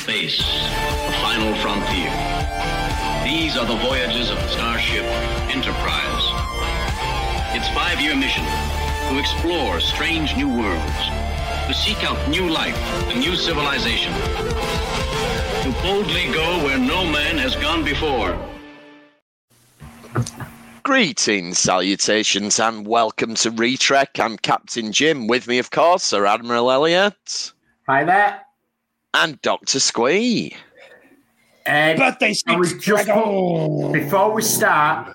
Space, the final frontier. These are the voyages of the starship Enterprise. Its five-year mission to explore strange new worlds, to seek out new life and new civilization, to boldly go where no man has gone before. Greetings, salutations, and welcome to Retrek. I'm Captain Jim. With me, of course, Sir Admiral Elliot Hi there. And Doctor Squee. Birthday I was just dragon. before we start,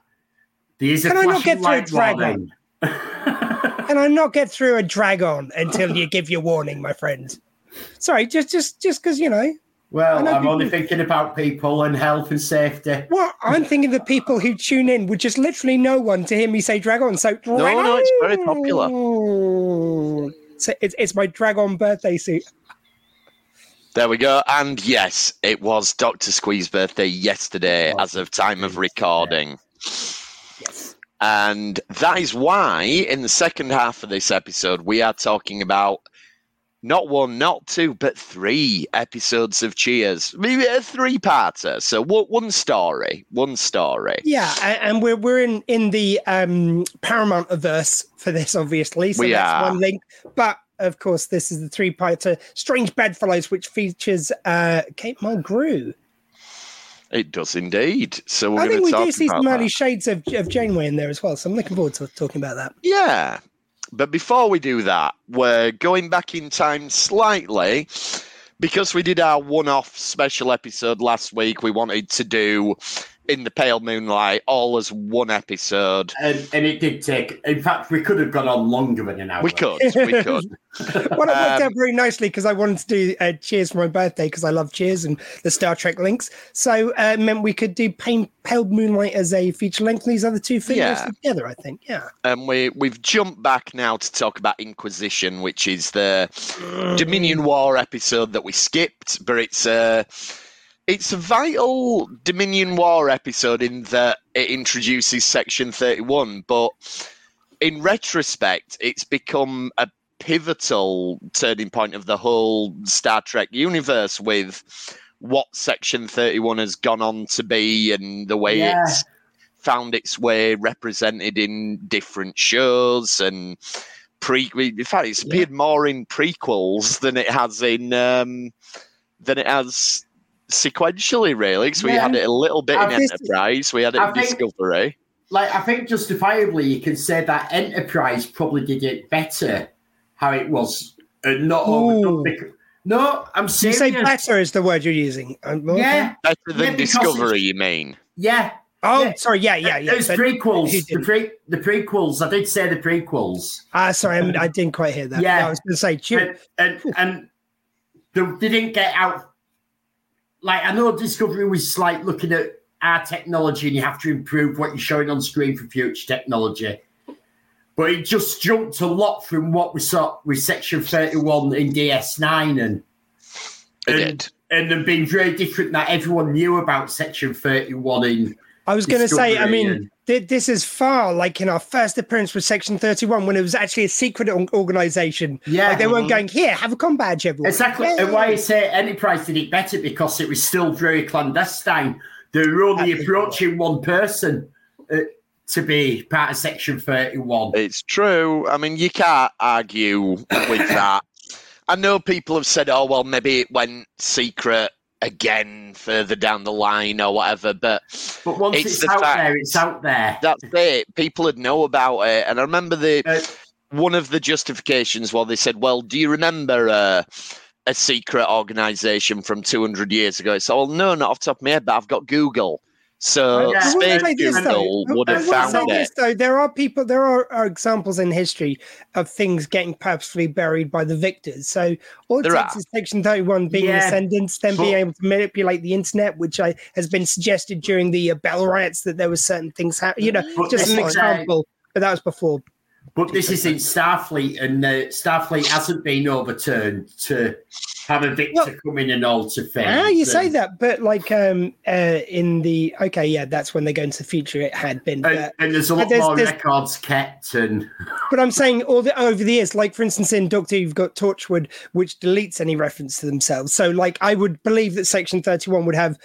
there's a Can I not get through a dragon? warning. Can I not get through a dragon until you give your warning, my friend? Sorry, just just just because you know. Well, know I'm only thinking about people and health and safety. Well, I'm thinking the people who tune in would just literally no one to hear me say dragon. So No, no, it's very popular. So it's it's my dragon birthday suit. There we go. And yes, it was Dr. Squee's birthday yesterday Oh, as of time of recording. Yes. And that is why, in the second half of this episode, we are talking about not one, not two, but three episodes of Cheers. Maybe a three parter. So one one story. One story. Yeah, and we're we're in in the um Paramount averse for this, obviously. So We that's are. one link. But of course, this is the three-parter Strange Bedfellows, which features uh Kate Mulgrew. It does indeed. So we're I think we do see some that. early shades of, of Janeway in there as well. So I'm looking forward to talking about that. Yeah. But before we do that, we're going back in time slightly because we did our one off special episode last week. We wanted to do In the Pale Moonlight all as one episode. And, and it did take, in fact, we could have gone on longer than an hour. We could, we could. Well, it worked Um, out very nicely because I wanted to do uh, Cheers for my birthday because I love Cheers and the Star Trek links. So uh, meant we could do Pain, Pale Moonlight as a feature length and these other two things Yeah. together, I think. Yeah. And we, we've jumped back now to talk about Inquisition, which is the Dominion War episode that we skipped, but it's a it's a vital Dominion War episode in that it introduces Section Thirty One, but in retrospect, it's become a pivotal turning point of the whole Star Trek universe with what Section Thirty One has gone on to be and the way Yeah. it's found its way represented in different shows and pre in fact it's appeared more in prequels than it has in um than it has sequentially really because we Yeah. had it a little bit I in think- enterprise we had it I in think- discovery Like, I think justifiably you can say that Enterprise probably did it better how it was. And not overdone Ooh. No, I'm saying. You say better is the word you're using. Um, okay. Yeah. better Yeah, than because discovery you mean Yeah. Oh, Yeah. sorry. Yeah, yeah, yeah. It's But- prequels. The, pre- the prequels. I did say the prequels. Ah, sorry, I'm, I didn't quite hear that. Yeah. I was going to say, cheer. And and, and they didn't get out. Like I know Discovery was like looking at our technology, and you have to improve what you're showing on screen for future technology. But it just jumped a lot from what we saw with Section 31 in DS9 and it and, did and them being very different that everyone knew about Section 31 in I was going to say, I mean, th- this is far like in our first appearance with Section 31 when it was actually a secret or- organization. Yeah. Like they weren't Mhm. going, here, have a com badge, everyone. Exactly. Yay. And why I say Enterprise did it better because it was still very clandestine. They were only That's approaching one person uh, to be part of Section 31. It's true. I mean, you can't argue with that. I know people have said, oh, well, maybe it went secret again further down the line or whatever, but But once It's it's, out fact- there, it's out there. that's it. People would know about it. And I remember the Uh, one of the justifications while they said, well, do you remember uh, a secret organization from 200 years ago? So, well, no, not off the top of my head, but I've got Google. So, yeah. I will Space say this, though. Would I have will say found this, it. though. There are people, there are, are examples in history of things getting purposefully buried by the victors. So all it There takes are. is Section 31 being Yeah, ascendants, then being able to manipulate the internet, which I, has been suggested during the uh, Bell riots that there were certain things happening. You know, But just an example. But that was before. But this is in Starfleet, and uh, Starfleet hasn't been overturned to have a Victor Well- come in and alter things. Ah, you say that, but like um uh in the okay, yeah, that's when they go into the future. It had been, And, but, and there's a lot there's- more there's- records kept, and but I'm saying all the over the years, like for instance in Doctor, you've got Torchwood, which deletes any reference to themselves. So like I would believe that Section Thirty One would have.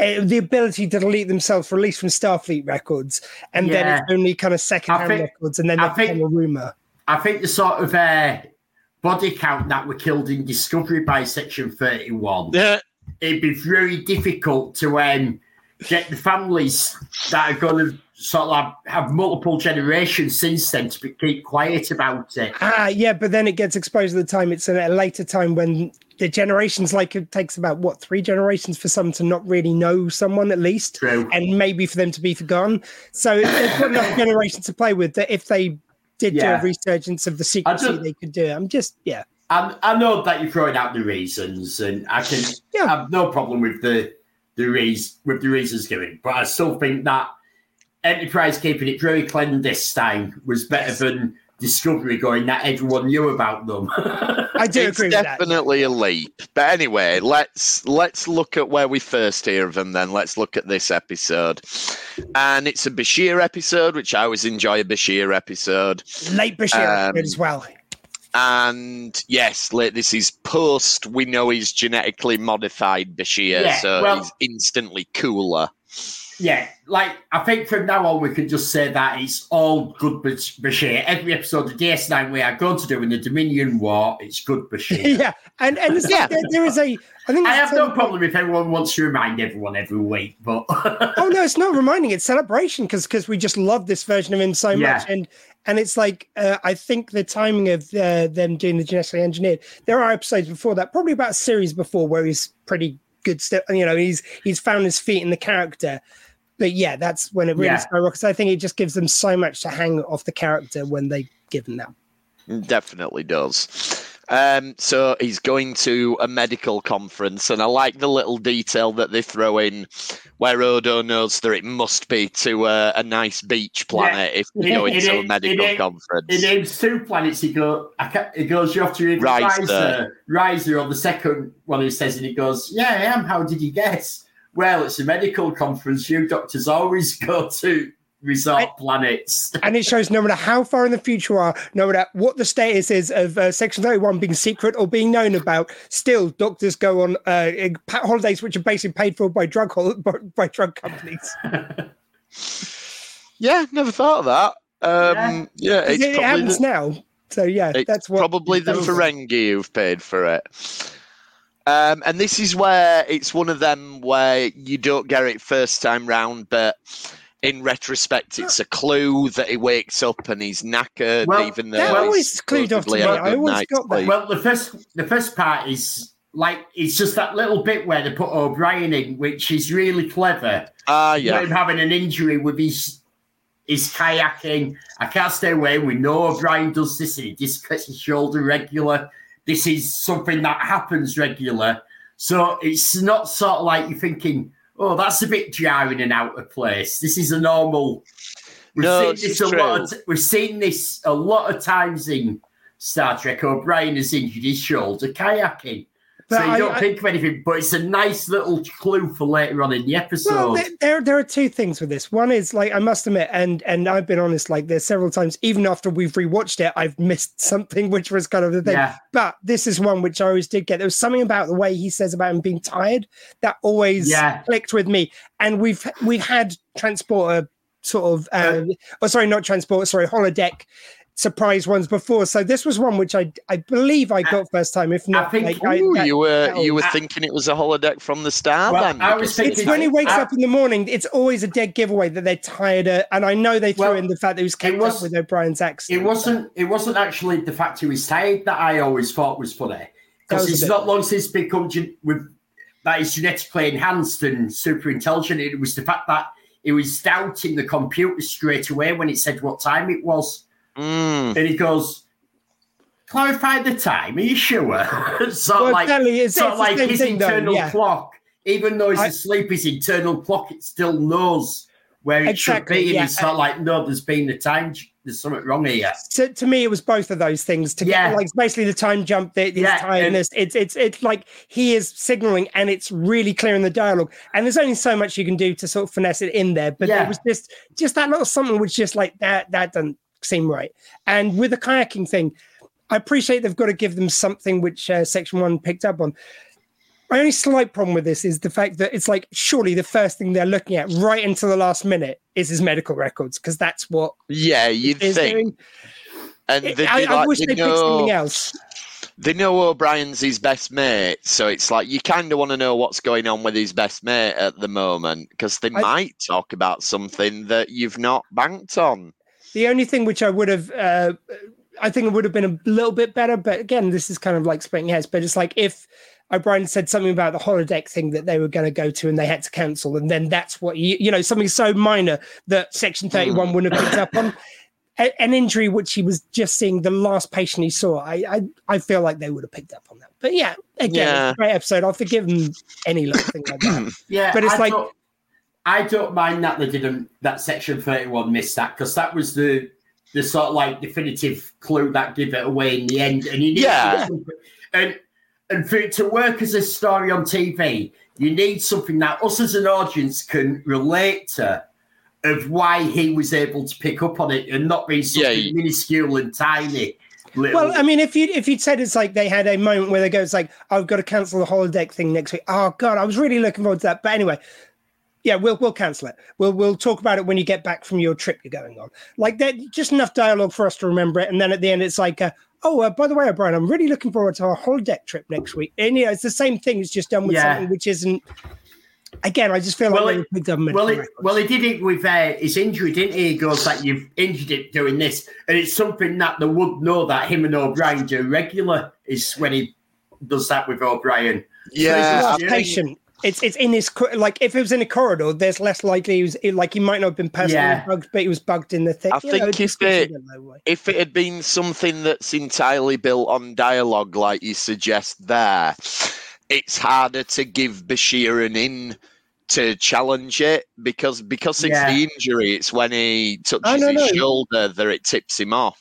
Uh, the ability to delete themselves, released from Starfleet records, and then it's only kind of second-hand think- records, and then I they think- a rumor. I think the sort of uh, body count that were killed in Discovery by Section 31, Yeah. it'd be very difficult to um, get the families that are going to sort of have, have multiple generations since then to be, keep quiet about it. Ah, yeah, but then it gets exposed at the time. It's at a later time when the generations, like it takes about what three generations for someone to not really know someone at least, True. and maybe for them to be forgotten. So they've got enough generations to play with that if they did do a resurgence of the secrecy, just- they could do it. I'm just, yeah, I, I know that you're throwing out the reasons, and I can Yeah. have no problem with the the reas with the reasons given, but I still think that Enterprise keeping it very clandestine was better Yes. than Discovery going that everyone knew about them. I do it's agree with that. definitely a leap. But anyway, let's let's look at where we first hear of them. Then let's look at this episode, and it's a Bashir episode, which I always enjoy a Bashir episode. Late Bashir Um, as well. And yes, this is post. We know he's genetically modified Bashir, Yeah, so well- he's instantly cooler. Yeah, like I think from now on we can just say that it's all good Bash- Bashir. Every episode of DS9 we are going to do in the Dominion War, it's good Bashir. yeah, and and Yeah. there, there is a. I think I have no problem if everyone wants to remind everyone every week, but oh no, it's not reminding; it's celebration because because we just love this version of him so Yeah. much, and and it's like uh, I think the timing of uh, them doing the genetically engineered. There are episodes before that, probably about a series before, where he's pretty good. Still, you know, he's he's found his feet in the character. But yeah, that's when it really Yeah. skyrockets. I think it just gives them so much to hang off the character when they give them that. Definitely does. Um, so he's going to a medical conference, and I like the little detail that they throw in where Odo knows that it must be to a, a nice beach planet if It- you're going it to a medical it is- conference. He names two planets. He go, I can't, he goes, you have to read Risa. Risa. Risa on the second one. He says, and he goes, yeah, I am. How did you guess? Well, it's a medical conference. You doctors always go to resort I- planets. and it shows no matter how far in the future you are, no matter what the status is of uh, Section 31 being secret or being known about, still doctors go on uh, holidays which are basically paid for by drug hol- by, by drug companies. yeah, never thought of that. Um, yeah, it, it's it probably happens the, now. So yeah, it's that's what probably the Ferengi who've paid for it. Um, and this is where it's one of them where you don't get it first time round, but in retrospect, it's a clue that he wakes up and he's knackered, Well, even though that he's always clued off to supposedly me. had a I good always night's got that. well, the first the first part is like it's just that little bit where they put O'Brien in, which is really clever. Ah, Yeah. yeah. Him having an injury with his his kayaking. I can't stay away. We know O'Brien does this. and He dislocates his shoulder regular. This is something that happens regular. So it's not sort of like you're thinking, oh, that's a bit jarring and out of place. This is a normal. We've No, seen this a true. lot. Of we've seen this a lot of times in Star Trek. O'Brien has injured his shoulder kayaking. But so you don't I- think of anything, but it's a nice little clue for later on in the episode. Well, there, there there are two things with this. One is like I must admit, and and I've been honest, like there's several times, even after we've rewatched it, I've missed something, which was kind of the thing. Yeah. But this is one which I always did get. There was something about the way he says about him being tired that always Yeah. clicked with me. And we've we've had transporter sort of, uh, oh sorry, not transporter, sorry, holodeck surprise ones before. So this was one which I I believe I uh, got first time. If not, think- like, I, that- you were that you were I- thinking it was a holodeck from the start Well, then? I was thinking- It's when he wakes I- up in the morning. It's always a dead giveaway that they're tired. Of, and I know they threw Well, in the fact that he was kept was- up with O'Brien's accent. It wasn't. It wasn't actually the fact he was tired that I always thought was funny because was it's not long since become gen- with that is genetically enhanced and super intelligent. It was the fact that he was doubting the computer straight away when it said what time it was, Mm, and he goes, "Clarify the time. Are you sure?" sort Well, like, exactly, it's- sort it's like his thing though, internal yeah. clock. Even though he's I- asleep, his internal clock it still knows where it Exactly, should be, and yeah. it's not like no, there's been a time there's something wrong here. to, to me, it was both of those things. together. Yeah. get like basically the time jump, the, the Yeah, tiredness. It's it's it's like he is signaling, and it's really clear in the dialogue. And there's only so much you can do to sort of finesse it in there. But Yeah. it was just just that little something which just like that that doesn't seem right. And with the kayaking thing, I appreciate they've got to give them something which uh, Section One picked up on. My only slight problem with this is the fact that it's like surely the first thing they're looking at right into the last minute is his medical records because that's what Yeah, you'd think. doing. And It- I, I like, wish they they picked something know, else. they know O'Brien's his best mate, so it's like you kind of want to know what's going on with his best mate at the moment because they I- might talk about something that you've not banked on. The only thing which I would have, uh, I think it would have been a little bit better, but again, this is kind of like splitting hairs. But it's like if O'Brien said something about the holodeck thing that they were going to go to and they had to cancel, and then that's what you, you know, something so minor that Section Thirty One wouldn't have picked up on. A- An injury which he was just seeing the last patient he saw, I, I I feel like they would have picked up on that. But yeah, again, Yeah. great episode. I'll forgive them any little thing like that. Yeah, But it's I like- don't, I don't mind that they didn't that section thirty one missed that because that was the the sort of like definitive clue that give it away in the end, and you need Yeah. and and for it to work as a story on TV, you need something that us as an audience can relate to. Of why he was able to pick up on it and not be something Yeah, you- minuscule and tiny. Little, Well, I mean, if you if you'd said it's like they had a moment where they go, it's like I've got to cancel the holodeck thing next week. Oh God, I was really looking forward to that. But anyway, yeah, we'll we'll cancel it. We'll we'll talk about it when you get back from your trip you're going on. Like that, just enough dialogue for us to remember it. And then at the end, it's like, uh, oh, uh, by the way, O'Brien, I'm really looking forward to our holodeck trip next week. And you know, it's the same thing. It's just done with Yeah. something which isn't. Again, I just feel Well, like it- they picked up Well, medical he, well, he did it with uh, his injury, didn't he? He goes like, "You've injured it doing this," and it's something that they would know that him and O'Brien do regular. Is when he does that with O'Brien. Yeah, Well, I I think- patient. It's it's in his like if it was in a corridor, there's less likely he was like he might not have been personally Yeah. bugged, but he was bugged in the thing. I You think know, if just it- consider that way. if it had been something that's entirely built on dialogue, like you suggest there, it's harder to give Bashir an in to challenge it because because it's Yeah. the injury. It's when he touches Oh, no, his no. shoulder that it tips him off.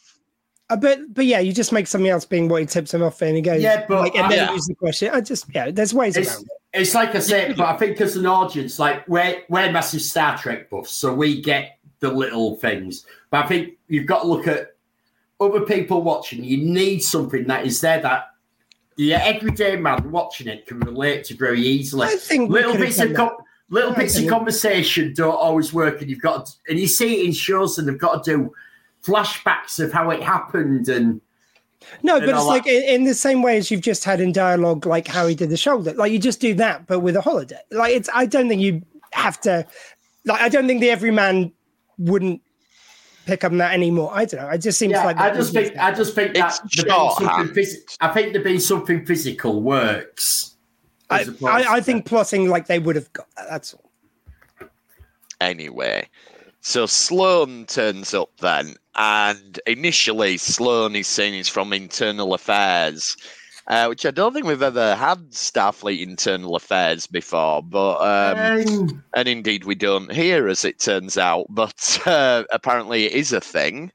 Uh, but but yeah, you just make something else being what he tips him off and he goes Yeah, but like, and I- then Yeah. use the question. I just yeah, there's ways It's, around it. it's like I said, but I think as an audience, like we're we're massive Star Trek buffs, so we get the little things. But I think you've got to look at other people watching. You need something that is there that the everyday man watching it can relate to very easily. I think little bits of that. com- little Yeah, bits of conversation don't always work, and you've got to, and you see it in shows, and they've got to do flashbacks of how it happened, and No, and but it's all like that. in, in the same way as you've just had in dialogue, like how he did the shoulder. Like you just do that, but with a holiday. Like it's. I don't think you have to. Like I don't think the everyman wouldn't pick up on that anymore. I don't know. It just seems yeah, like I just think I just think that It's there being phys- I think there being something physical works. I, I, I think plotting like they would have got that. That's all. Anyway, so Sloan turns up then, and initially Sloan is saying he's from Internal Affairs, uh, which I don't think we've ever had Starfleet Internal Affairs before, but um, Um, and indeed we don't here, as it turns out. But uh, apparently, it is a thing.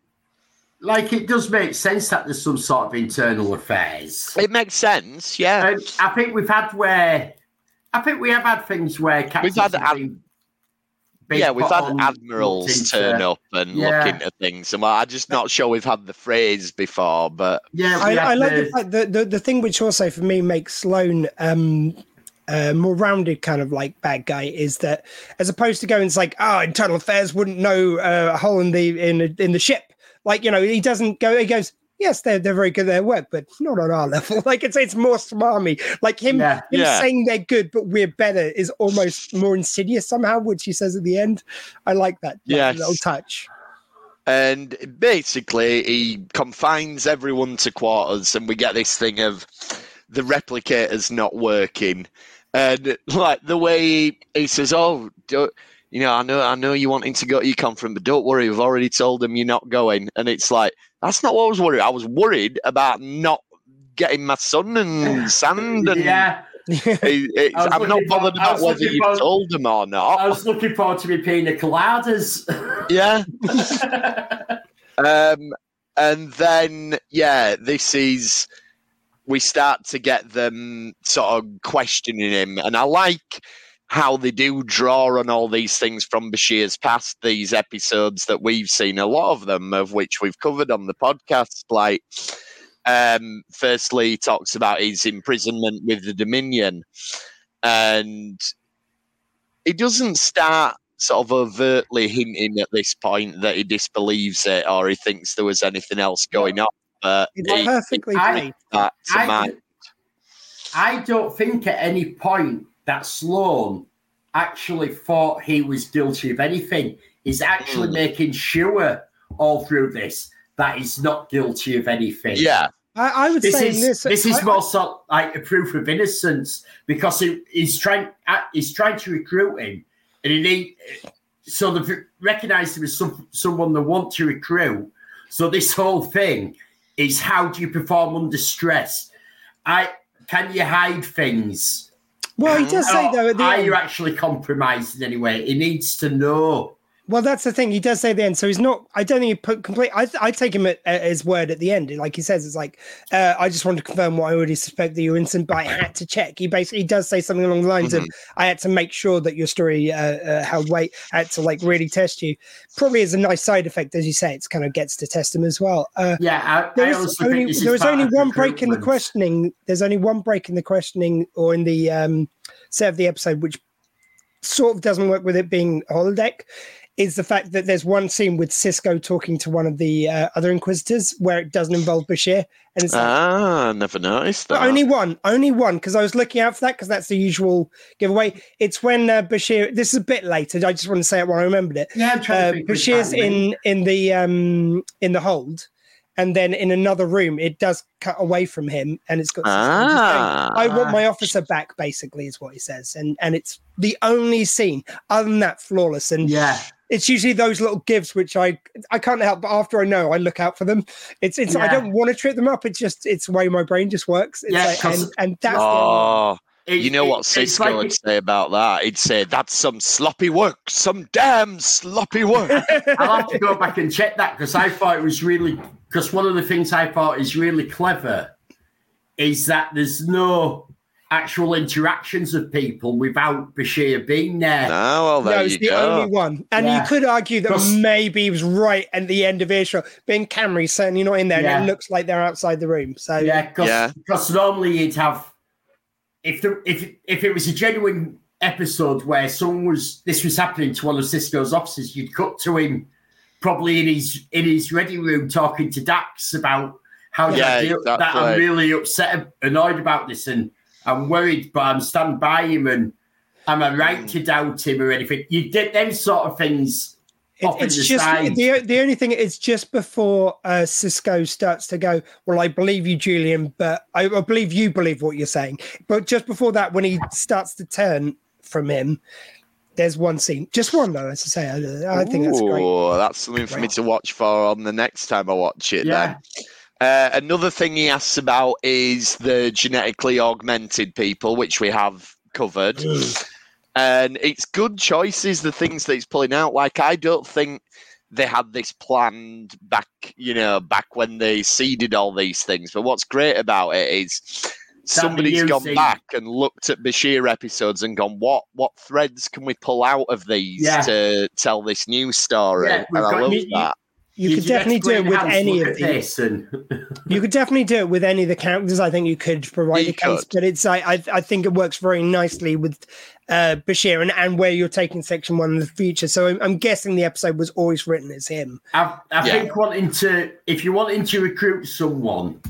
like it does make sense that there's some sort of internal affairs. It makes sense, yeah. And I think we've had where I think we have had things where captains had have ad- been- been yeah, we've had admirals turn up and Yeah. look into things, and I'm just not sure we've had the phrase before. But Yeah, I, I like the- the, fact that the the thing which also for me makes Sloan um uh, more rounded kind of like bad guy is that as opposed to going it's like oh internal affairs wouldn't know uh, a hole in the in the- in the ship like you know he doesn't go he goes yes they're, they're very good at their work but not on our level like it's it's more smarmy like him Yeah. him Yeah. saying they're good but we're better is almost more insidious somehow which he says at the end I like that, that Yes. little touch and basically he confines everyone to quarters and we get this thing of the replicators not working and like the way he, he says oh do, you know i know i know you wanting to go to your conference but don't worry we've already told them you're not going and it's like that's not what i was worried i was worried about not getting my son and sand and yeah. it- it's- I was i'm not looking for- bothered about whether you for- told them or not. I was looking forward to me pina coladas. yeah Um, and then, yeah, this is we start to get them sort of questioning him, and I like how they do draw on all these things from Bashir's past. These episodes that we've seen, a lot of them of which we've covered on the podcast, like. Um, firstly, he talks about his imprisonment with the Dominion, and he doesn't start sort of overtly hinting at this point that he disbelieves it or he thinks there was anything else going on. But It's he, perfectly I- played. that to I, mind. I don't think at any point that Sloan actually thought he was guilty of anything. He's actually Hmm. making sure all through this that he's not guilty of anything. Yeah, I, I would This say is in this. this is I- more so like a proof of innocence because he, he's trying uh, he's trying to recruit him, and he need so they've recognised him as some, someone they want to recruit. So this whole thing is how do you perform under stress? I can you hide things? Well, he does say oh, though at the are end. you actually compromised in any way? He needs to know. Well, that's the thing. He does say at the end. So he's not. I don't think he put complete. I, I take him at, at his word at the end. Like he says, it's like uh, I just wanted to confirm what I already suspect that you're innocent, but I had to check. He basically does say something along the lines of, "I had to make sure that your story uh, uh, held weight. I had to like really test you." Probably is a nice side effect, as you say. It's kind of gets to test him as well. Uh, Yeah, I, there I is only think this is there is only one break in the questioning. There's only one break in the questioning or in the um, set of the episode, which sort of doesn't work with it being holodeck. Is the fact that there's one scene with Sisko talking to one of the uh, other Inquisitors where it doesn't involve Bashir, and it's like, ah, never noticed that. but only one, only one, because I was looking out for that because that's the usual giveaway. It's when uh, Bashir. This is a bit later. I just want to say it while I remembered it Yeah, I'm trying uh, to Bashir's in in the um in the hold, and then in another room it does cut away from him, and it's got. Sisko just going, ah, I want my officer back, basically, is what he says, and and it's the only scene other than that flawless, and Yeah, it's usually those little gifts which I I can't help, but after I know, I look out for them. It's it's I don't want to trip them up. It's just it's the way my brain just works. It's Yeah, like, 'cause- and and that's Oh, ah, It- you know it- what Sisko like- would say about that? He'd say, That's some sloppy work, some damn sloppy work. I'll have to go back and check that because I thought it was really because one of the things I thought is really clever is that there's no actual interactions of people without Bashir being there. no, well, there no, you it's the go. only one. And Yeah. you could argue that Because- maybe he was right at the end of earshot. Being Camry's certainly not in there, Yeah. and it looks like they're outside the room. So Yeah, because Yeah. normally you'd have if the if if it was a genuine episode where someone was this was happening to one of Sisko's officers, you'd cut to him probably in his in his ready room talking to Dax about how Yeah, I deal- that I'm really upset, annoyed about this, and I'm worried, but I'm stand by him, and am I right Mm. to doubt him or anything? You did them sort of things. it- off in it's the just side. the the only thing is just before uh, Sisko starts to go. Well, I believe you, Julian, but I, I believe you believe what you're saying. But just before that, when he starts to turn from him, there's one scene, just one though. As I say, I, I think that's great. Ooh, that's something for me to watch for on the next time I watch it. Yeah. Then uh, another thing he asks about is the genetically augmented people, which we have covered. and it's good choices, the things that he's pulling out. Like I don't think they had this planned back, you know, back when they seeded all these things. But what's great about it is somebody's gone back and looked at Bashir episodes and gone, what what threads can we pull out of these Yeah. to tell this new story? Yeah, and I love you- that. You Your could definitely do it with any of at these. this, and You could definitely do it with any of the characters. I think you could provide You a case, could. but it's I, I I think it works very nicely with uh, Bashir and, and where you're taking section one in the future. So I'm, I'm guessing the episode was always written as him. I, I Yeah. think wanting to, if you're wanting to recruit someone,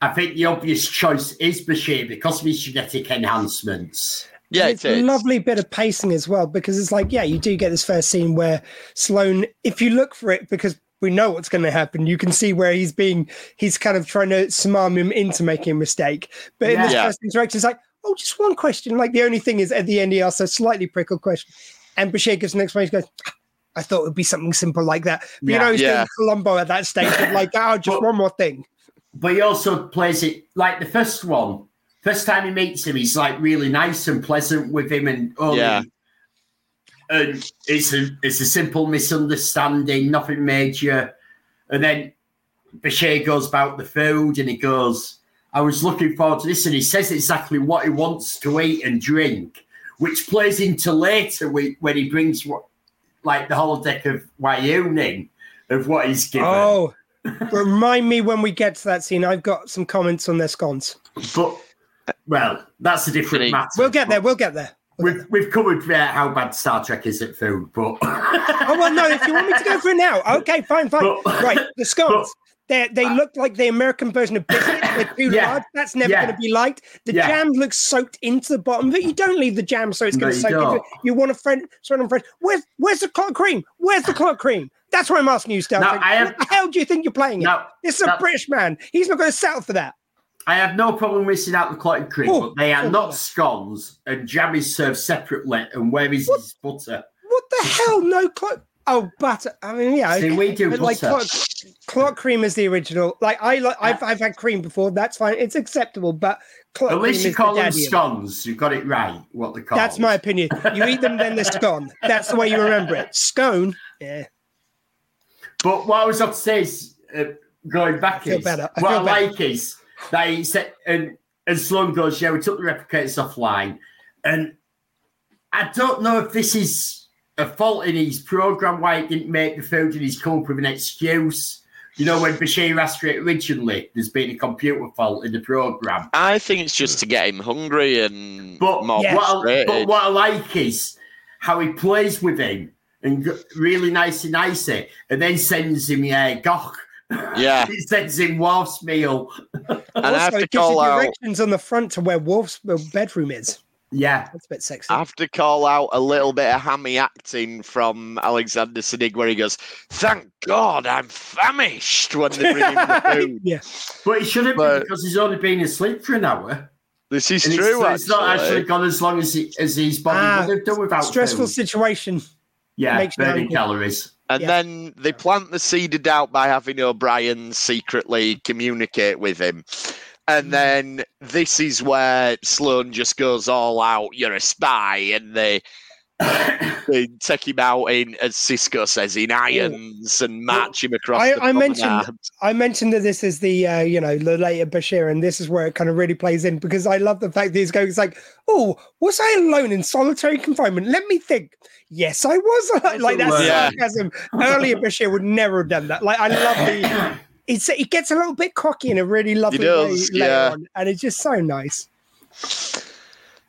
I think the obvious choice is Bashir because of his genetic enhancements. Yeah, And it it's a lovely bit of pacing as well because it's like, yeah, you do get this first scene where Sloan, if you look for it, because we know what's going to happen, you can see where he's being, he's kind of trying to smarm him into making a mistake. But in this Yeah. first interaction, it's like, oh, just one question. Like the only thing is at the end, he asks a slightly prickled question. And Bashir gives an explanation, goes, I thought it would be something simple like that. But you know, he's Yeah. doing Columbo at that stage of like, oh, just But- one more thing. But he also plays it like the first one. First time he meets him, he's like really nice and pleasant with him, and only, Yeah. And it's a it's a simple misunderstanding, nothing major. And then Bashir goes about the food and he goes, I was looking forward to this. And he says exactly what he wants to eat and drink, which plays into later when he brings what, like the whole deck of Wyoming of what he's given. Oh, remind me when we get to that scene. I've got some comments on their scones. But, well, that's a different Really? matter. We'll get there. We'll get there. We've, we've covered uh, how bad Star Trek is at food, but Oh well, no. If you want me to go for it now, okay, fine, fine. But- right, the scones. They they look like the American version of biscuits. They're too Yeah. large. That's never Yeah. going to be liked. The Yeah. jam looks soaked into the bottom, but you don't leave the jam so it's going to you soak into it. You want a friend, sort of friend. Where's where's the cream? Where's the clotted cream? That's why I'm asking you, Stel. No, What I have- the hell do you think you're playing it? No, this is a. British man. He's not going to settle for that. I have no problem missing out the clotted cream, Oh, but they are oh, not scones, and jam is served separately. And where is his butter? What the hell? No clot. Oh, butter. I mean, yeah. See, okay. we do But like butter. clot, clot cream is the original. Like I like, I've I've had cream before. That's fine. It's acceptable. But clot At least cream you call the them daddy of it. scones. You've got it right. What they call. That's my opinion. You eat them, then they're scone. That's the way you remember it. Scone. Yeah. But what I was up to say is, uh, going back is. I what feel I like is they said, and and Sloan goes, yeah, we took the replicators offline, and I don't know if this is a fault in his program why it didn't make the food, and he's come up with an excuse. You know, when Bashir asked for it originally, there's been a computer fault in the program. I think it's just to get him hungry and But, more Yeah. what I, but what I like is how he plays with him and really nicey nicey, eh? and then sends him a gagh. Yeah. it sends him Worf's meal. And I have to it gives you call out- directions on the front to where Worf's uh, bedroom is. Yeah, That's a bit sexy. I have to call out a little bit of hammy acting from Alexander Siddig where he goes, Thank God I'm famished when they bring him the food. yeah. but he shouldn't But- be because he's only been asleep for an hour. This is And it's, true, so it's not actually. actually gone as long as, he, as his body Ah, would have done without Stressful food. situation. Yeah, makes you burning hungry. calories. And Yeah. then they plant the seed of doubt by having O'Brien secretly communicate with him. Mm. And then this is where Sloan just goes all out, you're a spy, and they they take him out in, as Sisko says, in irons and march him across I- the I mentioned- I mentioned that this is the uh, you know the later Bashir, and this is where it kind of really plays in because I love the fact that he's going. It's like, oh, was I alone in solitary confinement? Let me think. Yes, I was. like that's. Yeah. sarcasm. Earlier Bashir would never have done that. Like I love the. It's it gets a little bit cocky in a really lovely does, way later yeah. on, and it's just so nice.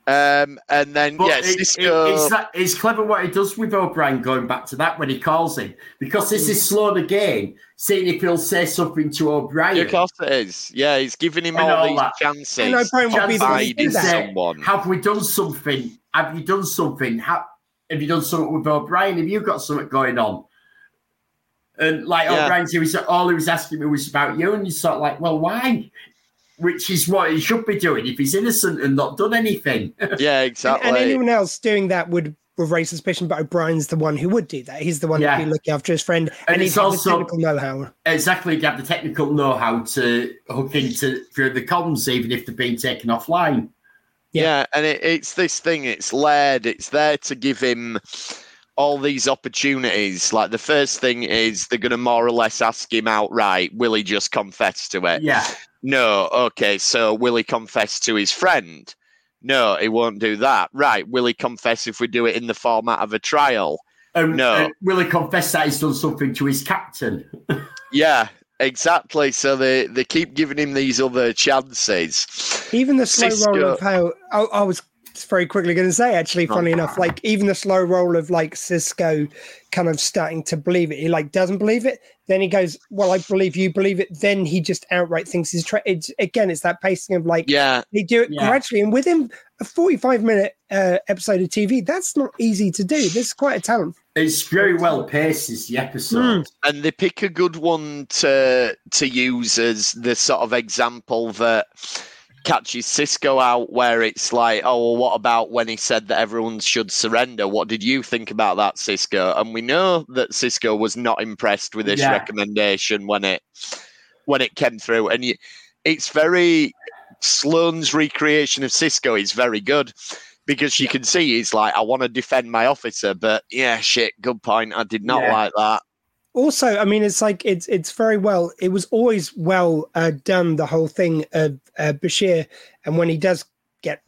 Um, and then, But yeah, it- it- it's, that, it's clever what he does with O'Brien going back to that when he calls him because this is Sloan again, seeing if he'll say something to O'Brien. of course it is. Yeah, he's giving him all all these that. chances. And O'Brien would be the one to Chances do to that. say, someone. Have we done something? Have you done something? Have, have you done something with O'Brien? Have you got something going on? And like Yeah. O'Brien, he was all he was asking me was about you, and you sort of like, well, why? Which is what he should be doing if he's innocent and not done anything. Yeah, exactly. and anyone else doing that would would raise suspicion, but O'Brien's the one who would do that. He's the one Yeah. who'd be looking after his friend, and, And he'd it's have also- the technical know-how. exactly, you have the technical know-how to hook into through the comms, even if they've been taken offline. Yeah, and it, it's this thing. It's layered. It's there to give him all these opportunities. Like the first thing is they're going to more or less ask him outright, will he just confess to it? Yeah, No. Okay, so will he confess to his friend? No, he won't do that. Right. Will he confess if we do it in the format of a trial? and, No. and will he confess that he's done something to his captain? Yeah, exactly. So they, they keep giving him these other chances. Even the slow roll of how I, I was very quickly going to say, actually, Oh. funny enough, like even the slow roll of like Sisko kind of starting to believe it. He like doesn't believe it, then he goes, "Well, I believe you believe it." Then he just outright thinks he's tra- it's again, it's that pacing of like Yeah, they do it Yeah. gradually, and within a forty-five minute uh, episode of TV, that's not easy to do. This is quite a talent. It's very well paced, is the episode. and they pick a good one to to use as the sort of example that catches Sisko out where it's like, oh, well, what about when he said that everyone should surrender? What did you think about that, Sisko? And we know that Sisko was not impressed with this Yeah. recommendation when it when it came through, and you, it's very Sloan's recreation of Sisko is very good. Because you can see he's like, I want to defend my officer, but yeah, shit, good point. I did not Yeah. like that. Also, I mean, it's like it's it's very well. It was always well uh, done. The whole thing of uh, Bashir, and when he does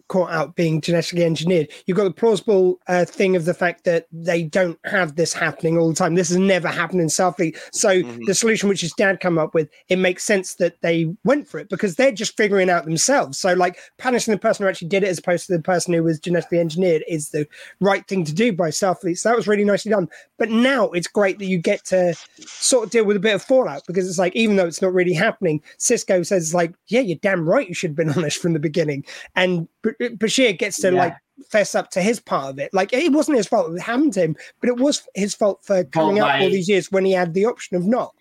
caught out being genetically engineered. You've got the plausible uh, thing of the fact that they don't have this happening all the time. This has never happened in Starfleet. So mm-hmm. the solution which his dad come up with, it makes sense that they went for it because they're just figuring out themselves. So like punishing the person who actually did it as opposed to the person who was genetically engineered is the right thing to do by Starfleet. So that was really nicely done. But now it's great that you get to sort of deal with a bit of fallout because it's like even though it's not really happening, Cisco says like, yeah, you're damn right you should have been honest from the beginning. And Bashir gets to yeah. like fess up to his part of it. Like it wasn't his fault; it happened to him, but it was his fault for coming out all these years when he had the option of not.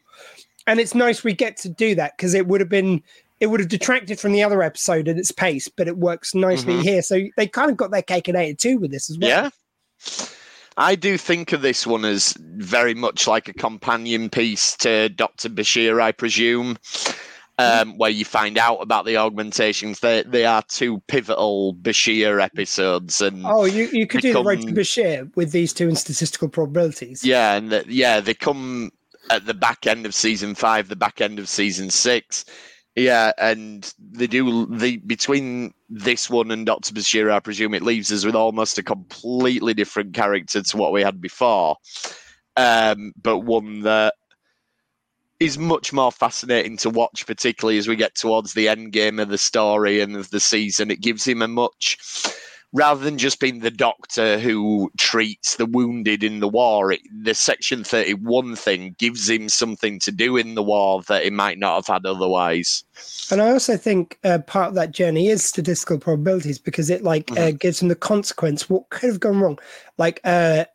And it's nice we get to do that because it would have been it would have detracted from the other episode at its pace, but it works nicely mm-hmm. here. So they kind of got their cake and ate it too with this as well. Yeah. I do think of this one as very much like a companion piece to Dr. Bashir, I presume um, where you find out about the augmentations. They they are two pivotal Bashir episodes, and oh, you, you could become, do the road to Bashir with these two in statistical probabilities. Yeah, and the, yeah, they come at the back end of season five, the back end of season six. Yeah, and they do the between this one and Doctor Bashir. I presume it leaves us with almost a completely different character to what we had before, um, but one that is much more fascinating to watch, particularly as we get towards the end game of the story and of the season. It gives him a much rather than just being the doctor who treats the wounded in the war, it, the Section 31 thing gives him something to do in the war that he might not have had otherwise. And I also think uh, part of that journey is statistical probabilities because it like mm-hmm. uh, gives him the consequence. What could have gone wrong? Like, uh,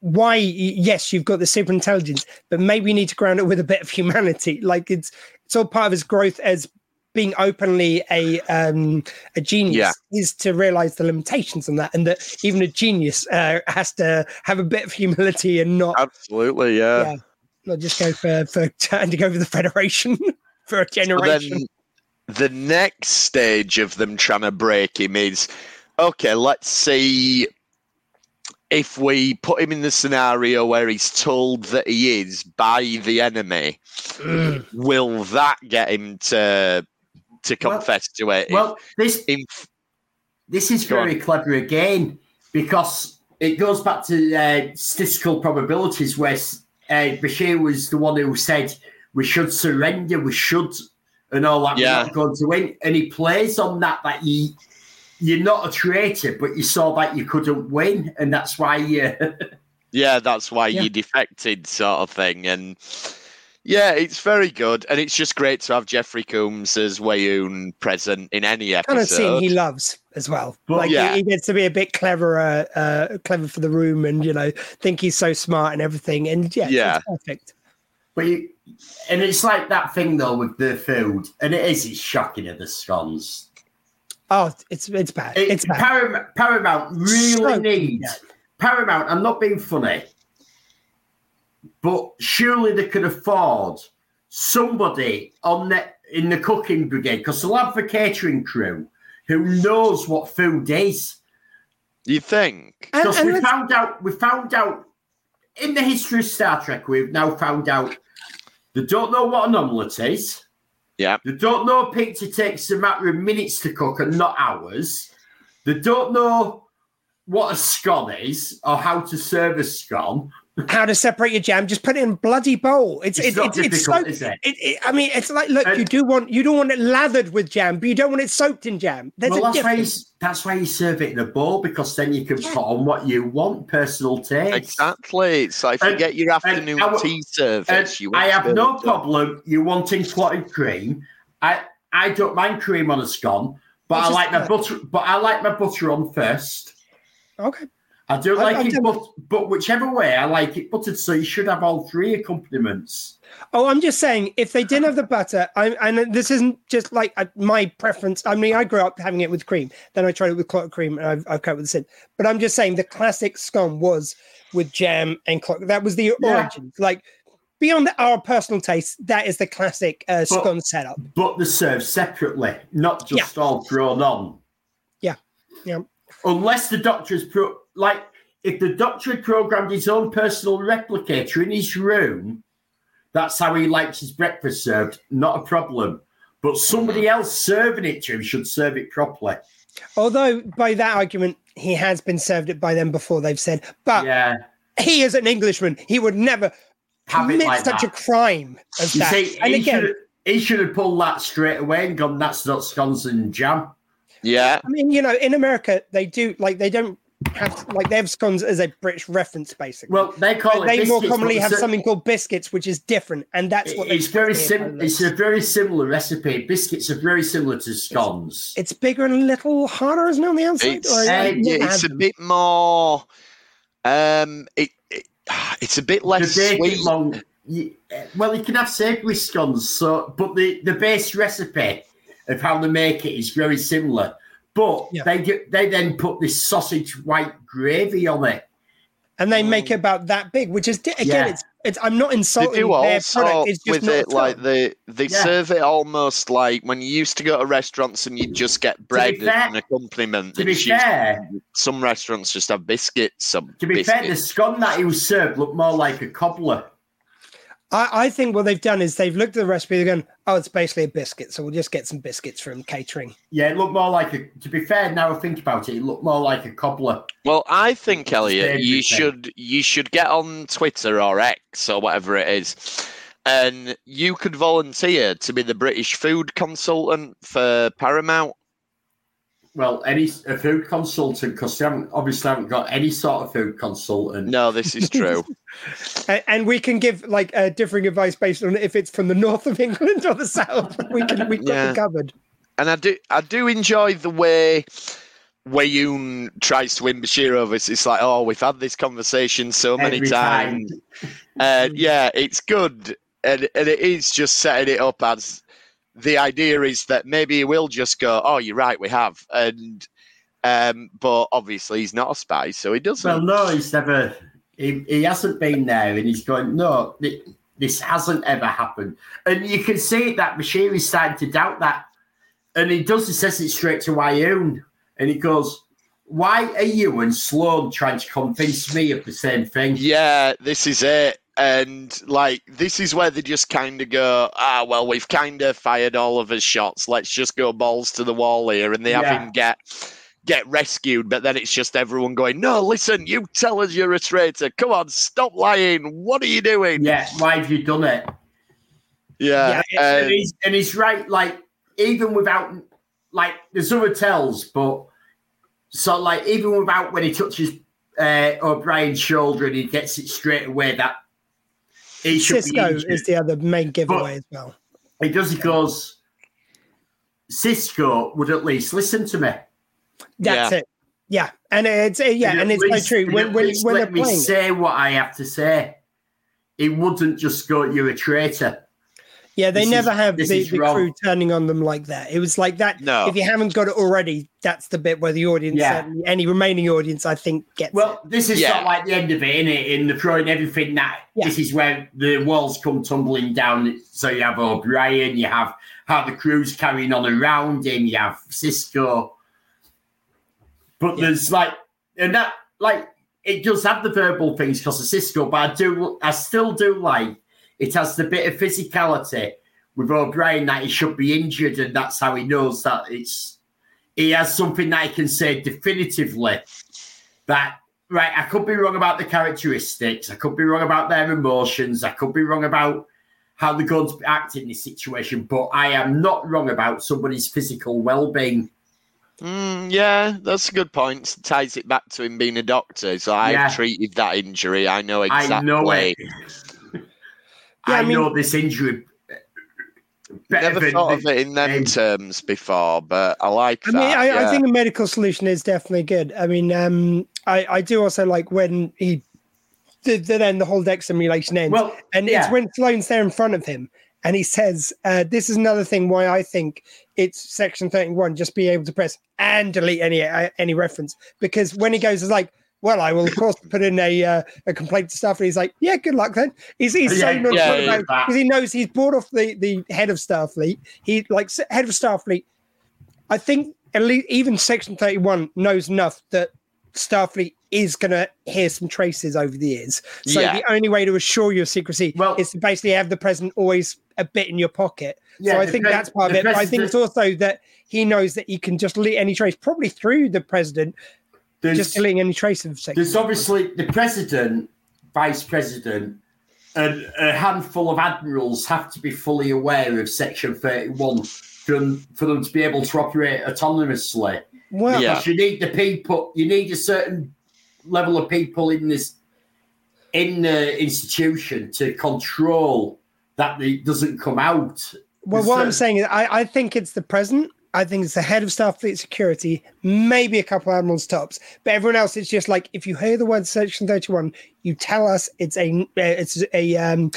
why yes you've got the super intelligence but maybe you need to ground it with a bit of humanity. Like it's it's all part of his growth as being openly a um a genius yeah. is to realize the limitations on that and that even a genius uh, has to have a bit of humility and not absolutely yeah, yeah not just go for for trying to go for the federation for a generation. so the next stage of them trying to break him is okay let's see if we put him in the scenario where he's told that he is by the enemy, mm. will that get him to to confess well, to it? Well, this this is very on. clever again because it goes back to uh, statistical probabilities where uh, Bashir was the one who said we should surrender, we should, and all that. Yeah. We're not going to win, and he plays on that that he you're not a traitor, but you saw that you couldn't win, and that's why you. yeah, that's why yeah. you defected, sort of thing, and yeah, it's very good, and it's just great to have Jeffrey Combs as Weyoun present in any episode. Kind of scene he loves as well. But, like yeah. he, he, gets to be a bit cleverer, uh, clever for the room, and you know, think he's so smart and everything, and yeah, yeah, perfect. But you, and it's like that thing though with the food, and it is it's shocking at the scones Oh, it's it's bad. It, it's bad. Paramount, Paramount really so, needs yeah. Paramount. I'm not being funny, but surely they could afford somebody on the in the cooking brigade because they'll have the catering crew who knows what food is. You think? Because we found out, we found out in the history of Star Trek, we've now found out they don't know what an omelette is. Yeah. They don't know a pizza takes a matter of minutes to cook and not hours. They don't know what a scone is or how to serve a scone how to separate your jam. Just put it in bloody bowl. It's it's, it's, it's so. It? It, it, I mean, it's like look, and, you do want you don't want it lathered with jam, but you don't want it soaked in jam. There's well, that's why you, that's why you serve it in a bowl because then you can yeah. put on what you want, personal taste. Exactly. So like and, get your afternoon I, tea service. I have no problem you wanting clotted cream. I I don't mind cream on a scone, but I like my butter. But I like my butter on first. Okay. I do like I, it, but, but whichever way, I like it buttered. So you should have all three accompaniments. Oh, I'm just saying, if they didn't have the butter, I, and this isn't just like a, my preference. I mean, I grew up having it with cream. Then I tried it with clotted cream, and I've, I've cut with the sin. But I'm just saying, the classic scone was with jam and clotted. That was the yeah. origin. Like beyond our personal taste, that is the classic uh, but, scone setup. But they're served separately, not just yeah. all thrown on. Yeah, yeah. Unless the doctor's pro- like if the doctor had programmed his own personal replicator in his room, That's how he likes his breakfast served. Not a problem. But somebody else serving it to him should serve it properly. Although by that argument, he has been served it by them before. They've said, but Yeah. he is an Englishman. He would never Have it commit like such that. a crime as You that. see, and he, again, should, he should have pulled that straight away and gone, that's not scones and jam. Yeah. I mean, you know, in America, they do like they don't have like they have scones as a British reference, basically. Well, they call But it they more commonly have it's something called biscuits, which is different, and that's what they It's very put here sim. It's a very similar recipe. Biscuits are very similar to scones. It's bigger and a little harder, isn't it, on the outside? It's, Or uh, never yeah, it's a bit more. Um, it, it it's a bit less bake sweet. it long. you- well, you can have savoury scones. So, but the the base recipe of how they make it is very similar. But Yeah. they get, they then put this sausage white gravy on it. and they make mm. it about that big, which is again, Yeah. it's it's. I'm not They insulting do their also product. It's just with not it like Tom. they they Yeah. serve it almost like when you used to go to restaurants and you just get bread fair- as an accompaniment. To be It's usually- fair, some restaurants just have biscuits. Some to be biscuits. fair, the scone that he was served looked more like a cobbler. I, I think what they've done is they've looked at the recipe. They're going, oh, it's basically a biscuit, so we'll just get some biscuits from catering. Yeah, it looked more like a. To be fair, now I think about it, it looked more like a cobbler. Well, I think Elliot, Everything. you should you should get on Twitter or X or whatever it is, and you could volunteer to be the British food consultant for Paramount. Well, any a food consultant because they haven't obviously haven't got any sort of food consultant. No, this is true. And, and we can give like uh, differing advice based on if it's from the north of England or the south. We can we've got Yeah. covered. and I do I do enjoy the way Weyoun tries to win Bashir over. It's, it's like, oh, we've had this conversation so many Every time. times. And yeah, it's good. And, and it is just setting it up as the idea is that maybe he will just go, oh, you're right, we have. And um, but obviously he's not a spy, so he doesn't. Well, no, he's never. He, he hasn't been there, and he's going. No, thi- this hasn't ever happened, and you can see that Bashir is starting to doubt that, and he does. He says it straight to Weyoun, and he goes, "Why are you and Sloan trying to convince me of the same thing?" Yeah, this is it. And like, this is where they just kind of go, ah, well, we've kind of fired all of his shots. Let's just go balls to the wall here. And they have Yeah. him get get rescued. But then it's just everyone going, no, listen, you tell us you're a traitor. Come on, stop lying. What are you doing? Yeah, why have you done it? Yeah. and, um, he's, and he's right. Like even without, like there's other tells, but so like even without when he touches uh, O'Brien's shoulder and he gets it straight away that he should Sisko injured. is the other main giveaway as well. He does. He goes. Sisko would at least listen to me. That's it. Yeah, and it's uh, yeah, He'd and it's very least- true. When at when, least when let me playing, say what I have to say. It wouldn't just go, "You're a traitor." Yeah, they this never is- have the, the crew turning on them like that. It was like that. No. If you haven't got it already, that's the bit where the audience, Yeah. certainly any remaining audience, I think, gets. Well, this is Yeah. not like the end of it, innit? In the throwing everything that Yeah. this is where the walls come tumbling down. So you have O'Brien, you have how the crew's carrying on around him, you have Sisko. But Yeah. there's like, and that like it does have the verbal things because of Sisko, but I do, I still do like it has the bit of physicality with O'Brien that he should be injured, and that's how he knows that it's he has something that he can say definitively that right i could be wrong about the characteristics i could be wrong about their emotions i could be wrong about how they're going to act in this situation but i am not wrong about somebody's physical well-being mm, yeah, that's a good point. Ties it back to him being a doctor. So I've Yeah. treated that injury. I know exactly. i know it Yeah, i, I mean- know this injury better Never than thought of it in them um, terms before, but I like I that. mean, I, yeah. I think a medical solution is definitely good. I mean, um, I, I do also like when he, the, the, then the whole deck simulation ends, well and yeah. it's when Sloan's there in front of him, and he says, uh, "This is another thing why I think it's Section Thirty One. Just be able to press and delete any uh, any reference because when he goes, it's like." Well, I will of course put in a uh, a complaint to stuff, and he's like, "Yeah, good luck then." He's, he's so Yeah, not yeah, yeah, about because he knows he's bought off the the head of Starfleet. He like head of Starfleet I think at least even Section 31 knows enough that Starfleet is going to hear some traces over the years. So Yeah. the only way to assure your secrecy Well- is to basically have the president always a bit in your pocket. Yeah, so I think that's part of it. But I think it's also that he knows that he can just delete any trace, probably through the president, There's, just deleting any trace of sex. there's obviously the president, vice president, and a handful of admirals have to be fully aware of Section 31 for them, for them to be able to operate autonomously. Well, Yeah. Because you need the people, you need a certain level of people in this in the institution to control that it doesn't come out. Well, There's what I'm saying is, I, I think it's the president. I think it's the head of Starfleet security, maybe a couple admirals tops, but everyone else, it's just like if you hear the word Section 31, you tell us it's a uh, it's a um,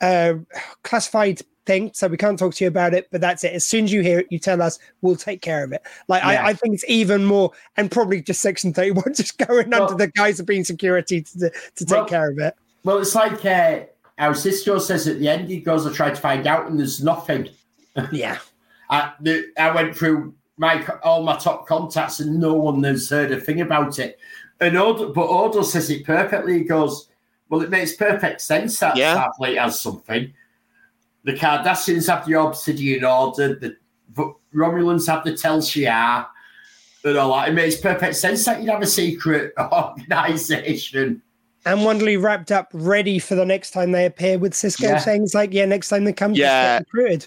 uh, classified thing, so we can't talk to you about it. But that's it. As soon as you hear it, you tell us. We'll take care of it. Like Yeah. I, I think it's even more, and probably just Section 31 just going Well- under the guise of being security to to take Well- care of it. Well, it's like uh, our Sisko says at the end, he goes, I tried to find out, and there's nothing. Yeah. I, the, I went through my all my top contacts, and no one has heard a thing about it. And Odo, but Odo says it perfectly. He goes, Well, it makes perfect sense that Yeah. Starfleet has something. The Cardassians have the Obsidian Order, the Romulans have the Tal Shiar, and all that. It makes perfect sense that you'd have a secret organization. And Wonderly wrapped up, ready for the next time they appear with Sisko, Yeah. saying it's like, yeah, next time they come, just Yeah. get recruited.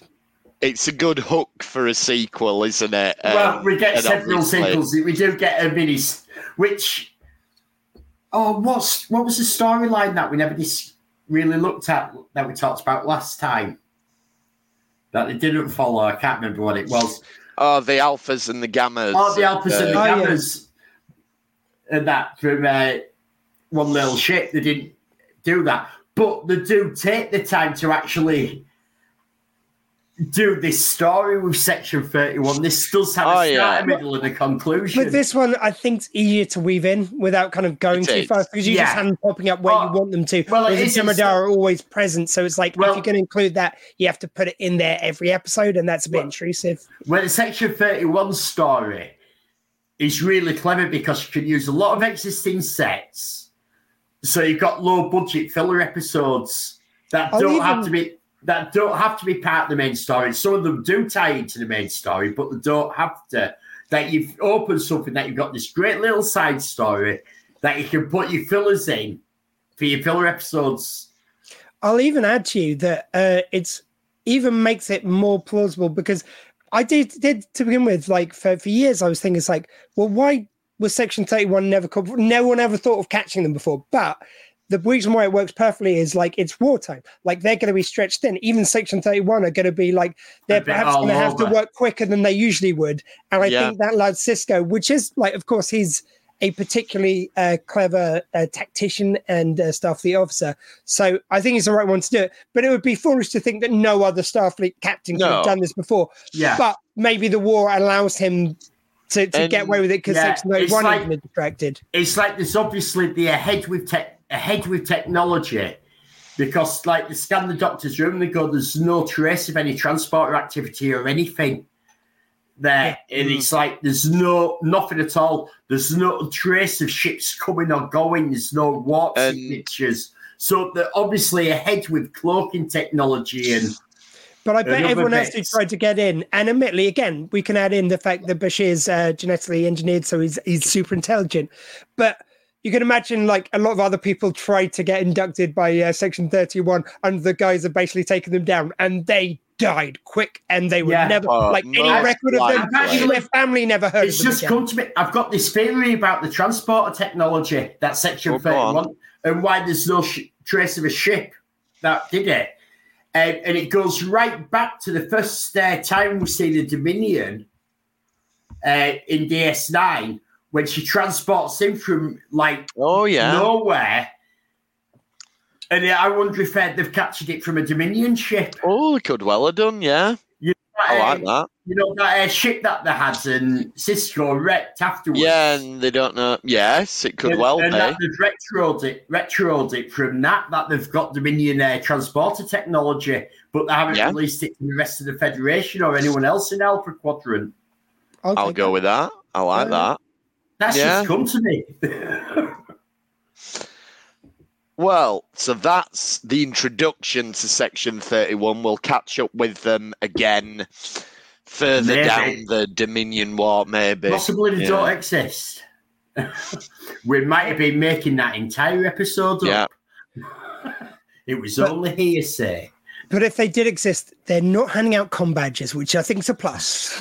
It's a good hook for a sequel, isn't it? well, Um, we get several obviously- sequels. We do get a mini, which oh, what's what was the storyline that we never dis- really looked at that we talked about last time that they didn't follow? I can't remember what it was. Oh, the alphas and the gammas. Oh, the Alphas and the Oh, yeah. Gammas, and that from uh, one little ship. They didn't do that, but they do take the time to actually. Do this story with Section Thirty One. This does have Oh, a start, yeah. a middle, and a conclusion. But this one, I think, it's easier to weave in without kind of going It too is. fast because you Yeah. just have them popping up where Well- you oh, want them to. well, it Whereas is the in Jem'Hadar are always present, so it's like Well- if you're going to include that, you have to put it in there every episode, and that's a bit Well- intrusive. Well, the Section 31 story is really clever because you can use a lot of existing sets. So you've got low budget filler episodes that Oh, don't have to be that don't have to be part of the main story. Some of them do tie into the main story, but they don't have to. That you've opened something that you've got this great little side story that you can put your fillers in for your filler episodes. I'll even add to you that uh, it's even makes it more plausible because I did did to begin with, like for, for years, I was thinking it's like, well, why was Section 31 never called? No one ever thought of catching them before. But the reason why it works perfectly is like it's wartime. Like they're going to be stretched thin. Even Section 31 are going to be like they're perhaps going to have to work quicker than they usually would. And I Yeah. think that allowed Sisko, which is like, of course, he's a particularly uh, clever uh, tactician and uh, Starfleet officer. So I think he's the right one to do it. But it would be foolish to think that no other Starfleet captain could No. have done this before. Yeah. But maybe the war allows him to, to get away with it because Yeah, Section it's 31 like- distracted. it's like there's obviously the ahead with tech ahead with technology. Because like they scan the doctor's room they go there's no trace of any transporter activity or anything there. And it's like there's no nothing at all. There's no trace of ships coming or going. There's no warp And- signatures. So they're obviously ahead with cloaking technology and But I bet everyone else who bits. tried to get in, and admittedly, again, we can add in the fact that Bashir's uh, genetically engineered, so he's he's super intelligent. But you can imagine, like a lot of other people tried to get inducted by uh, Section Thirty One, and the guys are basically taking them down, and they died quick, and they were Yeah. never Oh, like any most record of them. likely. Even their family never heard it's of them. just again. come to me. I've got this theory about the transporter technology, that section Oh, go on. 31, and why there's no sh- trace of a ship that did it. And, and it goes right back to the first uh, time we see the Dominion uh, in DS9 when she transports him from like Oh yeah. nowhere. And I wonder if they've captured it from a Dominion ship. Oh, they could well have done. Yeah, I like Uh, that. You know, that uh, ship that they had and Sisko wrecked afterwards. Yeah, and they don't know. Yes, it could and, well and be. that they've retroed it, retroed it from that, that they've got Dominion uh, transporter technology, but they haven't Yeah. released it to the rest of the Federation or anyone else in Alpha Quadrant. I'll take go that. with that. I like Yeah. that. That's Yeah. just come to me. Well, so that's the introduction to Section 31. We'll catch up with them again further Maybe. down the Dominion War, maybe. Possibly they Yeah. don't exist. we might have been making that entire episode up. it was But- only hearsay. But if they did exist, they're not handing out com badges, which I think is a plus.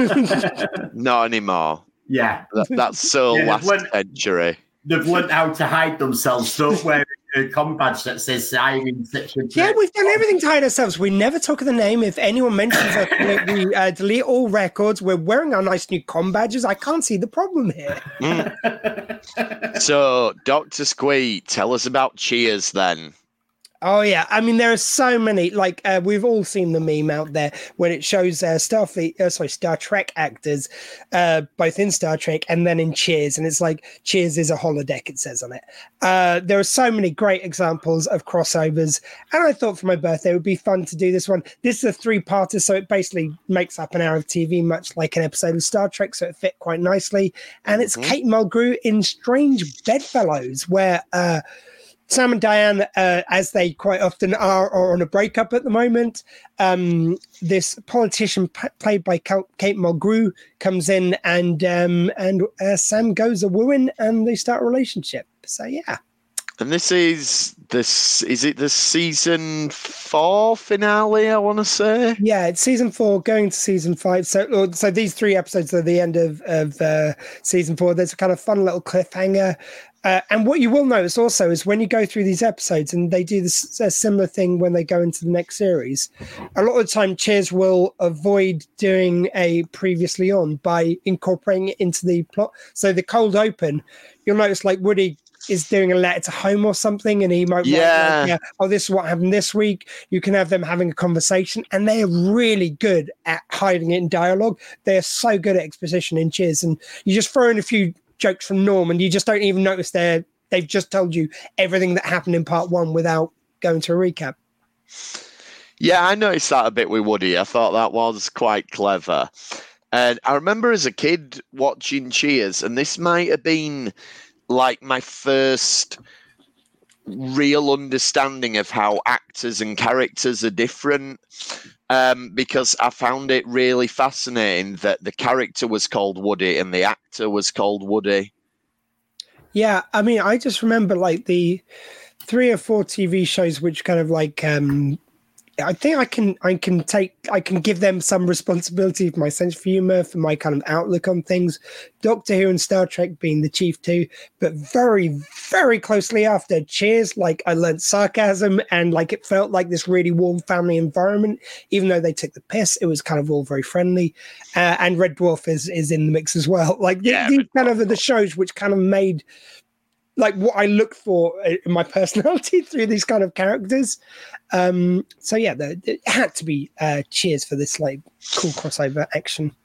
Not anymore. Yeah, That, that's so Yeah, last when- century. they've learned how to hide themselves. Don't wear a com badge that says "I'm in section." yeah, we've done everything to hide ourselves. We never talk of the name. If anyone mentions us, we, we uh, delete all records. We're wearing our nice new com badges. I can't see the problem here. So, Dr. Squee, tell us about Cheers then. Oh yeah, I mean there are so many. Like uh, we've all seen the meme out there when it shows uh, Starfleet, uh, sorry, Star Trek actors, uh, both in Star Trek and then in Cheers, and it's like Cheers is a holodeck. It says on it. Uh, there are so many great examples of crossovers, and I thought for my birthday it would be fun to do this one. This is a three-parter, so it basically makes up an hour of TV, much like an episode of Star Trek, so it fit quite nicely. And it's Mhm. Kate Mulgrew in Strange Bedfellows, where. Uh, Sam and Diane, uh, as they quite often are, are on a breakup at the moment. Um, this politician p- played by Kate Mulgrew comes in, and um, and uh, Sam goes a wooing, and they start a relationship. So yeah, And this is this is it the season four finale, I want to say? yeah, it's season four going to season five. So or- so these three episodes are the end of of uh, season four. There's a kind of fun little cliffhanger. Uh, and what you will notice also is when you go through these episodes, and they do this a similar thing when they go into the next series. A lot of the time, Cheers will avoid doing a previously on by incorporating it into the plot. So the cold open, you'll notice like Woody is doing a letter to home or something, and he might write, like, Yeah. yeah, oh, this is what happened this week. You can have them having a conversation, and they're really good at hiding it in dialogue. They're so good at exposition in Cheers, and you just throw in a few jokes from Norm, and you just don't even notice they're they've just told you everything that happened in part one without going to a recap. Yeah, I noticed that a bit with Woody. I thought that was quite clever. And I remember as a kid watching Cheers, and this might have been like my first real understanding of how actors and characters are different. Um, because I found it really fascinating that the character was called Woody and the actor was called Woody. Yeah, I mean, I just remember like the three or four TV shows which kind of like um I think I can I can take I can give them some responsibility for my sense of humor, for my kind of outlook on things. Doctor Who and Star Trek being the chief two, but very very closely after Cheers, like I learned sarcasm and like it felt like this really warm family environment. Even though they took the piss, it was kind of all very friendly. Uh, and Red Dwarf is is in the mix as well. Like Yeah, these kind of are the shows which kind of made like what I look for in my personality through these kind of characters. Um, so yeah, the, it had to be uh, cheers for this like cool crossover action.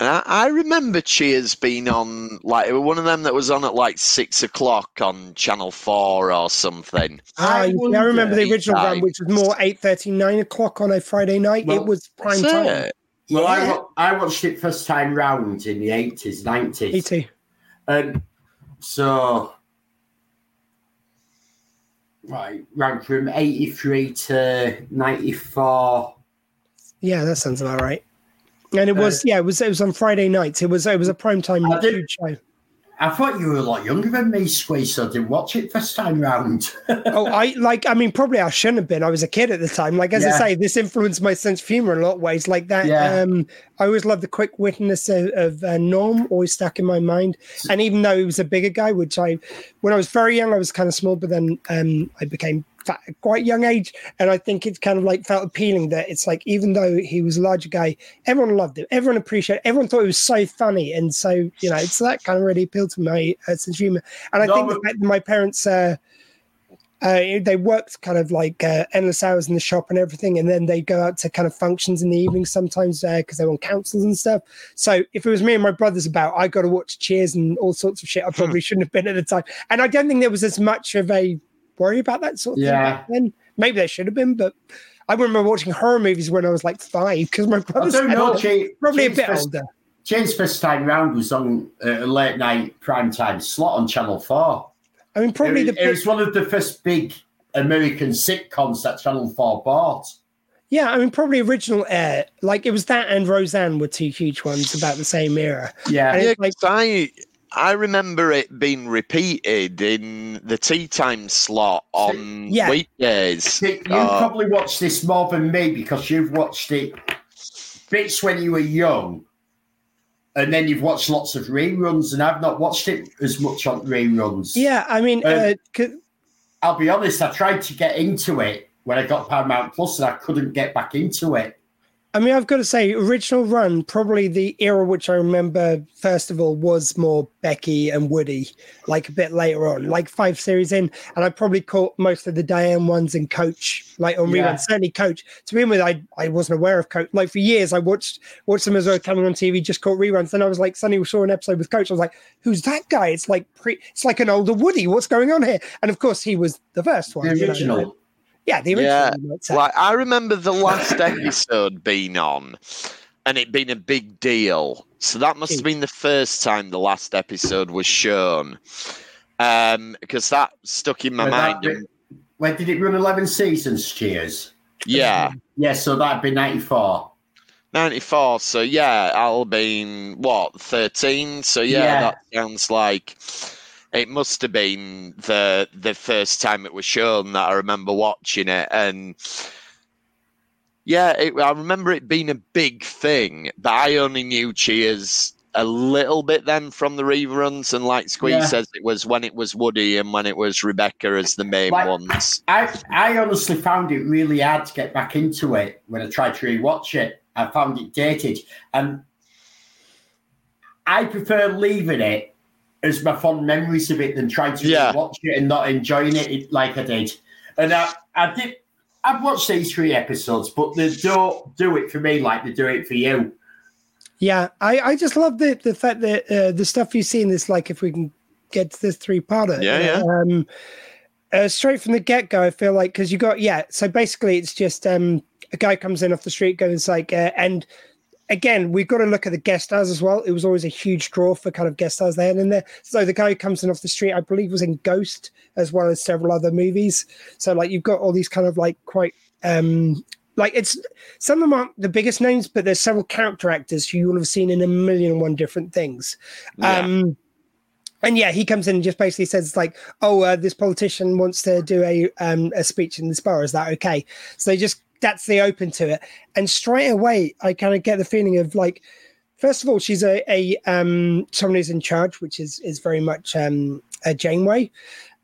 I, I remember Cheers being on like it was one of them that was on at like six o'clock on Channel Four or something. Ah, I I remember the original one, which was more eight thirty, nine o'clock on a Friday night. Well, it was prime time. it. Well, I, Yeah. wa- I watched it first time round in the eighties, Me nineties, too. and so right, ran from eighty three to ninety four. Yeah, that sounds about right. And it uh, was, yeah, it was. It was on Friday nights. It was. It was a prime time did- show. I thought you were a lot younger than me, Squeeze, so I didn't watch it first time round. oh, I like. I mean, probably I shouldn't have been. I was a kid at the time. Like as I say, this influenced my sense of humor in a lot of ways. Like that. Yeah. Um, I always loved the quick witness of, of uh, Norm. Always stuck in my mind. And even though he was a bigger guy, which I, when I was very young, I was kind of small, but then um, I became quite young age, and I think it kind of like felt appealing that it's like even though he was a larger guy, everyone loved him. Everyone appreciated. Everyone thought it was so funny, and so you know, it's that kind of really appealed to my uh, sense of humor. And I No, think the fact that my parents. Uh, uh, they worked kind of like uh, endless hours in the shop and everything, and then they go out to kind of functions in the evening sometimes because they were on councils and stuff. So if it was me and my brothers about, I got to watch Cheers and all sorts of shit. I probably shouldn't have been at the time, and I don't think there was as much of a worry about that sort of thing Yeah. back then. Maybe there should have been, but I remember watching horror movies when I was like five because my I brothers don't know, them. Che- probably a bit first- older. Jane's first time round was on uh, a late night prime time slot on Channel Four. I mean, probably it, the it was one of the first big American sitcoms that Channel Four bought. yeah, I mean, probably original air. Like it was that and Roseanne were two huge ones about the same era. Yeah, And Yeah, it's like 'cause I I remember it being repeated in the tea time slot on Yeah. weekdays. You Uh, probably watched this more than me because you've watched it bits when you were young, and then you've watched lots of reruns, and I've not watched it as much on reruns. yeah, I mean, Uh, uh, 'cause- I'll be honest, I tried to get into it when I got Paramount Plus, and I couldn't get back into it. I mean, I've got to say, original run, probably the era which I remember first of all was more Becky and Woody, like a bit later on, like five series in. And I probably caught most of the Diane ones and Coach, like on Yeah. reruns. Certainly Coach. To begin with, I, I wasn't aware of Coach. Like for years, I watched watched them as they were coming on TV, just caught reruns. Then I was like, suddenly saw an episode with Coach. I was like, who's that guy? It's like pre, it's like an older Woody. What's going on here? And of course, he was the first one. The you know. Original. Yeah, the original. Yeah, you might. Like I remember the last episode being on, and it being a big deal. So that must have been the first time the last episode was shown, um, because that stuck in my When mind. bit- and- When did it run 11 seasons, Cheers? yeah, Yeah, so that'd be 94. ninety four. So yeah, I'll been what thirteen. So yeah, Yeah. that sounds like. It must have been the the first time it was shown that I remember watching it, and yeah, it, I remember it being a big thing. But I only knew Cheers a little bit then from the reruns, and like Squeeze Yeah. says, it was when it was Woody and when it was Rebecca as the main Like- ones. I, I honestly found it really hard to get back into it when I tried to rewatch it. I found it dated. And I prefer leaving it as my fond memories of it than trying to Yeah. watch it and not enjoying it like I did. And I, I did. I've watched these three episodes, but they don't do it for me like they do it for you. Yeah, I, I just love the the fact that uh, the stuff you see in this, like if we can get to this three parter. Yeah, yeah. Um, uh, straight from the get go, I feel like because you got yeah. So basically, it's just um a guy comes in off the street, goes like, uh, and again, we've got to look at the guest stars as well. It was always a huge draw for kind of guest stars they had in there. So the guy who comes in off the street, I believe, was in Ghost as well as several other movies. So like you've got all these kind of like quite um like it's some of them aren't the biggest names, but there's several character actors who you will have seen in a million and one different things. Yeah. Um, and yeah, he comes in and just basically says like, "Oh, uh, this politician wants to do a um, a speech in this bar. Is that okay?" So they just that's the open to it, and straight away I kind of get the feeling of like, first of all, she's a a um, someone who's in charge, which is is very much um, a Janeway.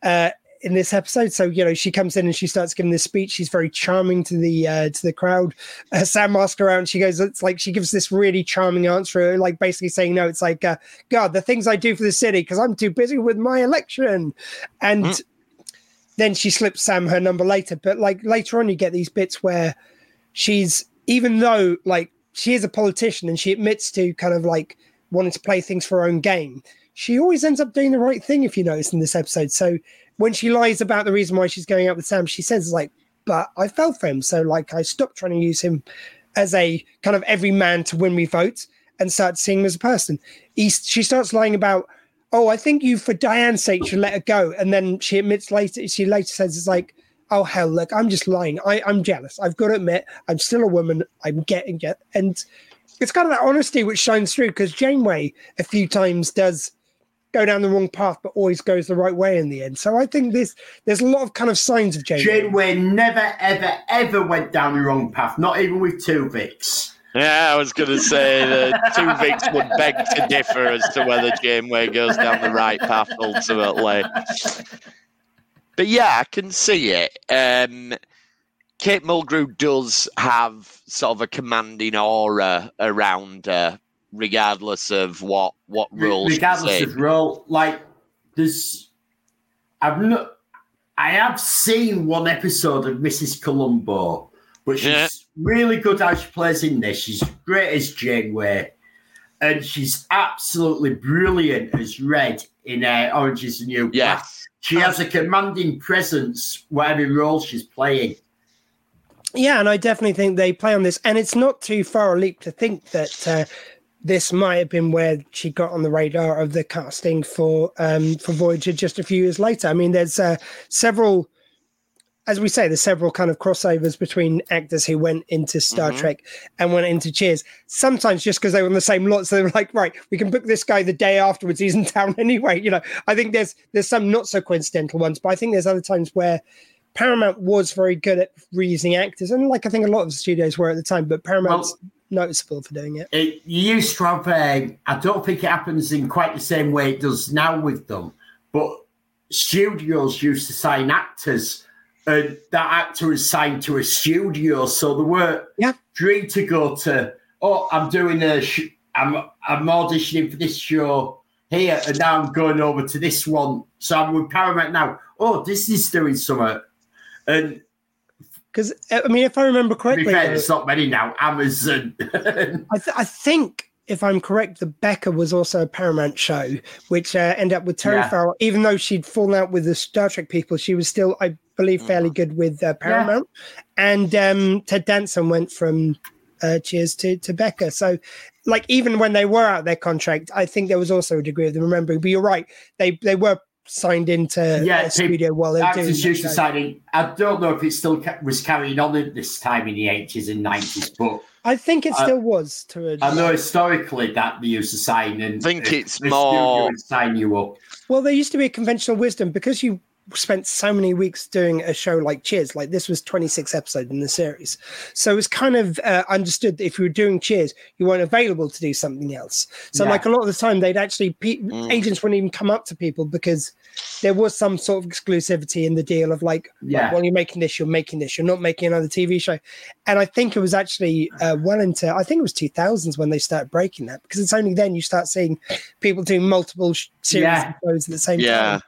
Uh, in this episode. So you know, she comes in and she starts giving this speech. She's very charming to the uh, to the crowd. Uh, Sam her around. She goes, "It's like she gives this really charming answer, like basically saying, no, it's like, uh, God, the things I do for the city because I'm too busy with my election." And Mm. Then she slips Sam her number later. But like later on, you get these bits where she's even though like she is a politician and she admits to kind of like wanting to play things for her own game. She always ends up doing the right thing, if you notice in this episode. So when she lies about the reason why she's going out with Sam, she says like, "But I fell for him, so like I stopped trying to use him as a kind of every man to win me votes and start seeing him as a person." He, she starts lying about, "Oh, I think you, for Diane's sake, should let her go," and then she admits later. She later says, "It's like." Oh hell! Look, I'm just lying. I, I'm jealous. I've got to admit, I'm still a woman. I'm getting it, and it's kind of that honesty which shines through because Janeway a few times does go down the wrong path, but always goes the right way in the end. So I think this there's a lot of kind of signs of Janeway. Janeway never, ever, ever went down the wrong path, not even with Tuvix. Yeah, I was going to say the Tuvix would beg to differ as to whether Janeway goes down the right path ultimately. But yeah, I can see it. Um, Kate Mulgrew does have sort of a commanding aura around her, regardless of what what role regardless of role. Like there's, I've not, I have seen one episode of Mrs. Columbo, but she's Yeah. really good how she plays in this. She's great as Janeway, and she's absolutely brilliant as Red in uh, Orange Is the New Black. Yes. She has a commanding presence, whatever role she's playing. Yeah, and I definitely think they play on this, and it's not too far a leap to think that uh, this might have been where she got on the radar of the casting for um, for Voyager just a few years later. I mean, there's uh, several, as we say, there's several kind of crossovers between actors who went into Star Mhm. Trek and went into Cheers. Sometimes just because they were on the same lot, so they were like, right, we can book this guy the day afterwards. He's in town anyway. You know, I think there's there's some not so coincidental ones, but I think there's other times where. Paramount was very good at reusing actors, and like I think a lot of the studios were at the time, but Paramount's noticeable for doing it. It you used to have. Um, I don't think it happens in quite the same way it does now with them, but studios used to sign actors, and that actor is signed to a studio, so they were Yeah. free to go to. Oh, I'm doing a. Sh- I'm I'm auditioning for this show here, and now I'm going over to this one. So I'm with Paramount now. Oh, this Disney's doing something, and Because I mean, if I remember to be correctly, fair, though, there's not many now. Amazon. I, th- I think if I'm correct, the Becker was also a Paramount show, which uh, ended up with Terry Yeah. Farrell. Even though she'd fallen out with the Star Trek people, she was still, I believe, fairly good with uh, Paramount. And um, Ted Danson went from uh, Cheers to, to Becker. So, like, even when they were out their contract, I think there was also a degree of them remembering. But you're right, they they were signed into Yeah, a people- studio while they were doing Actors that used to signing. I don't know if it still ca- was carrying on at this time in the eighties and nineties, but I think it I- still was to a I know historically that they used to sign and I think the- it's the more- sign you up. Well, there used to be a conventional wisdom because you spent so many weeks doing a show like Cheers. Like this was 26 episodes in the series, so it's kind of uh, understood that if you were doing Cheers, you weren't available to do something else. So, Yeah. like a lot of the time, they'd actually pe- Mm. agents wouldn't even come up to people because there was some sort of exclusivity in the deal of like, Yeah. well, you're making this, you're making this, you're not making another TV show. And I think it was actually uh, well into, I think it was 2000s when they started breaking that because it's only then you start seeing people doing multiple sh- series Yeah. of shows at the same Yeah. time.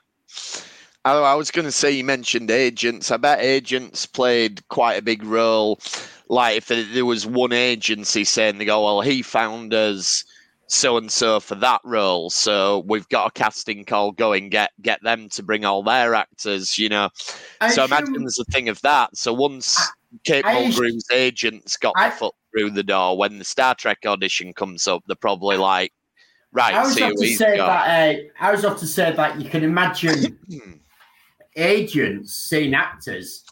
I, I was going to say you mentioned agents. I bet agents played quite a big role. Like if there was one agency saying they go, well, he found us so and so for that role, so we've got a casting call going. Get get them to bring all their actors. You know. I so imagine there's a thing of that. So once Kate I assume- Mulgrew's agents got I- the foot through the door, when the Star Trek audition comes up, they're probably like, right, I was see off to say got. that. Uh, I was off to say that you can imagine agents seeing actors,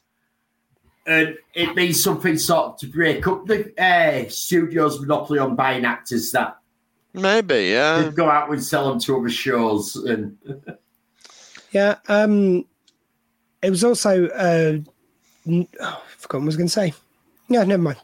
and it means something sort of to break up the uh, studio's monopoly on buying actors that Maybe, yeah. they go out and sell them to other shows. And Yeah. Um, it was also, uh, n- oh, I forgot what I was going to say. Yeah, never mind.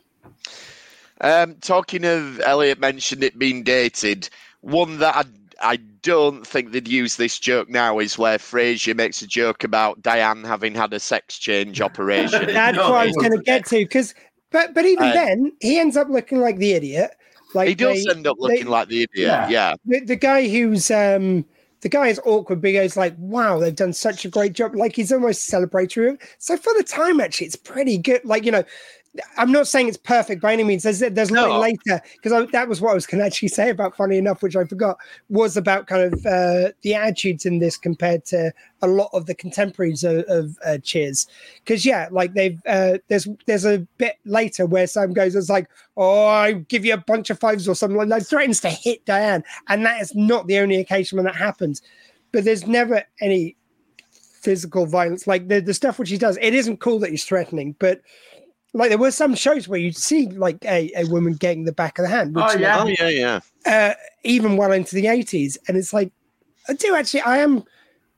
Um, talking of Elliot mentioned it being dated. One that I I don't think they'd use this joke now is where Frasier makes a joke about Diane having had a sex change operation. That's No, what I it was going to get to because, but but even Uh, then, he ends up looking like the idiot. Like he does they- end up looking they- like the idiot. Yeah. Yeah. the, the guy who's um the guy is awkward but he goes like wow they've done such a great job like he's almost celebratory so for the time actually it's pretty good like you know i'm not saying it's perfect by any means. There's there's No. lot later because that was what i was going to actually say about funny enough which i forgot was about kind of uh the attitudes in this compared to a lot of the contemporaries of, of uh, cheers. Because yeah like they've uh there's there's a bit later where sam goes it's like oh i give you a bunch of fives or something like that. Threatens to hit diane and that is not the only occasion when that happens. But there's never any physical violence. Like the, the stuff which he does it isn't cool that he's threatening but like there were some shows where you'd see like a, a woman getting the back of the hand which Oh, yeah. Oh yeah, yeah. uh, even well into the 80s and it's like i do actually i am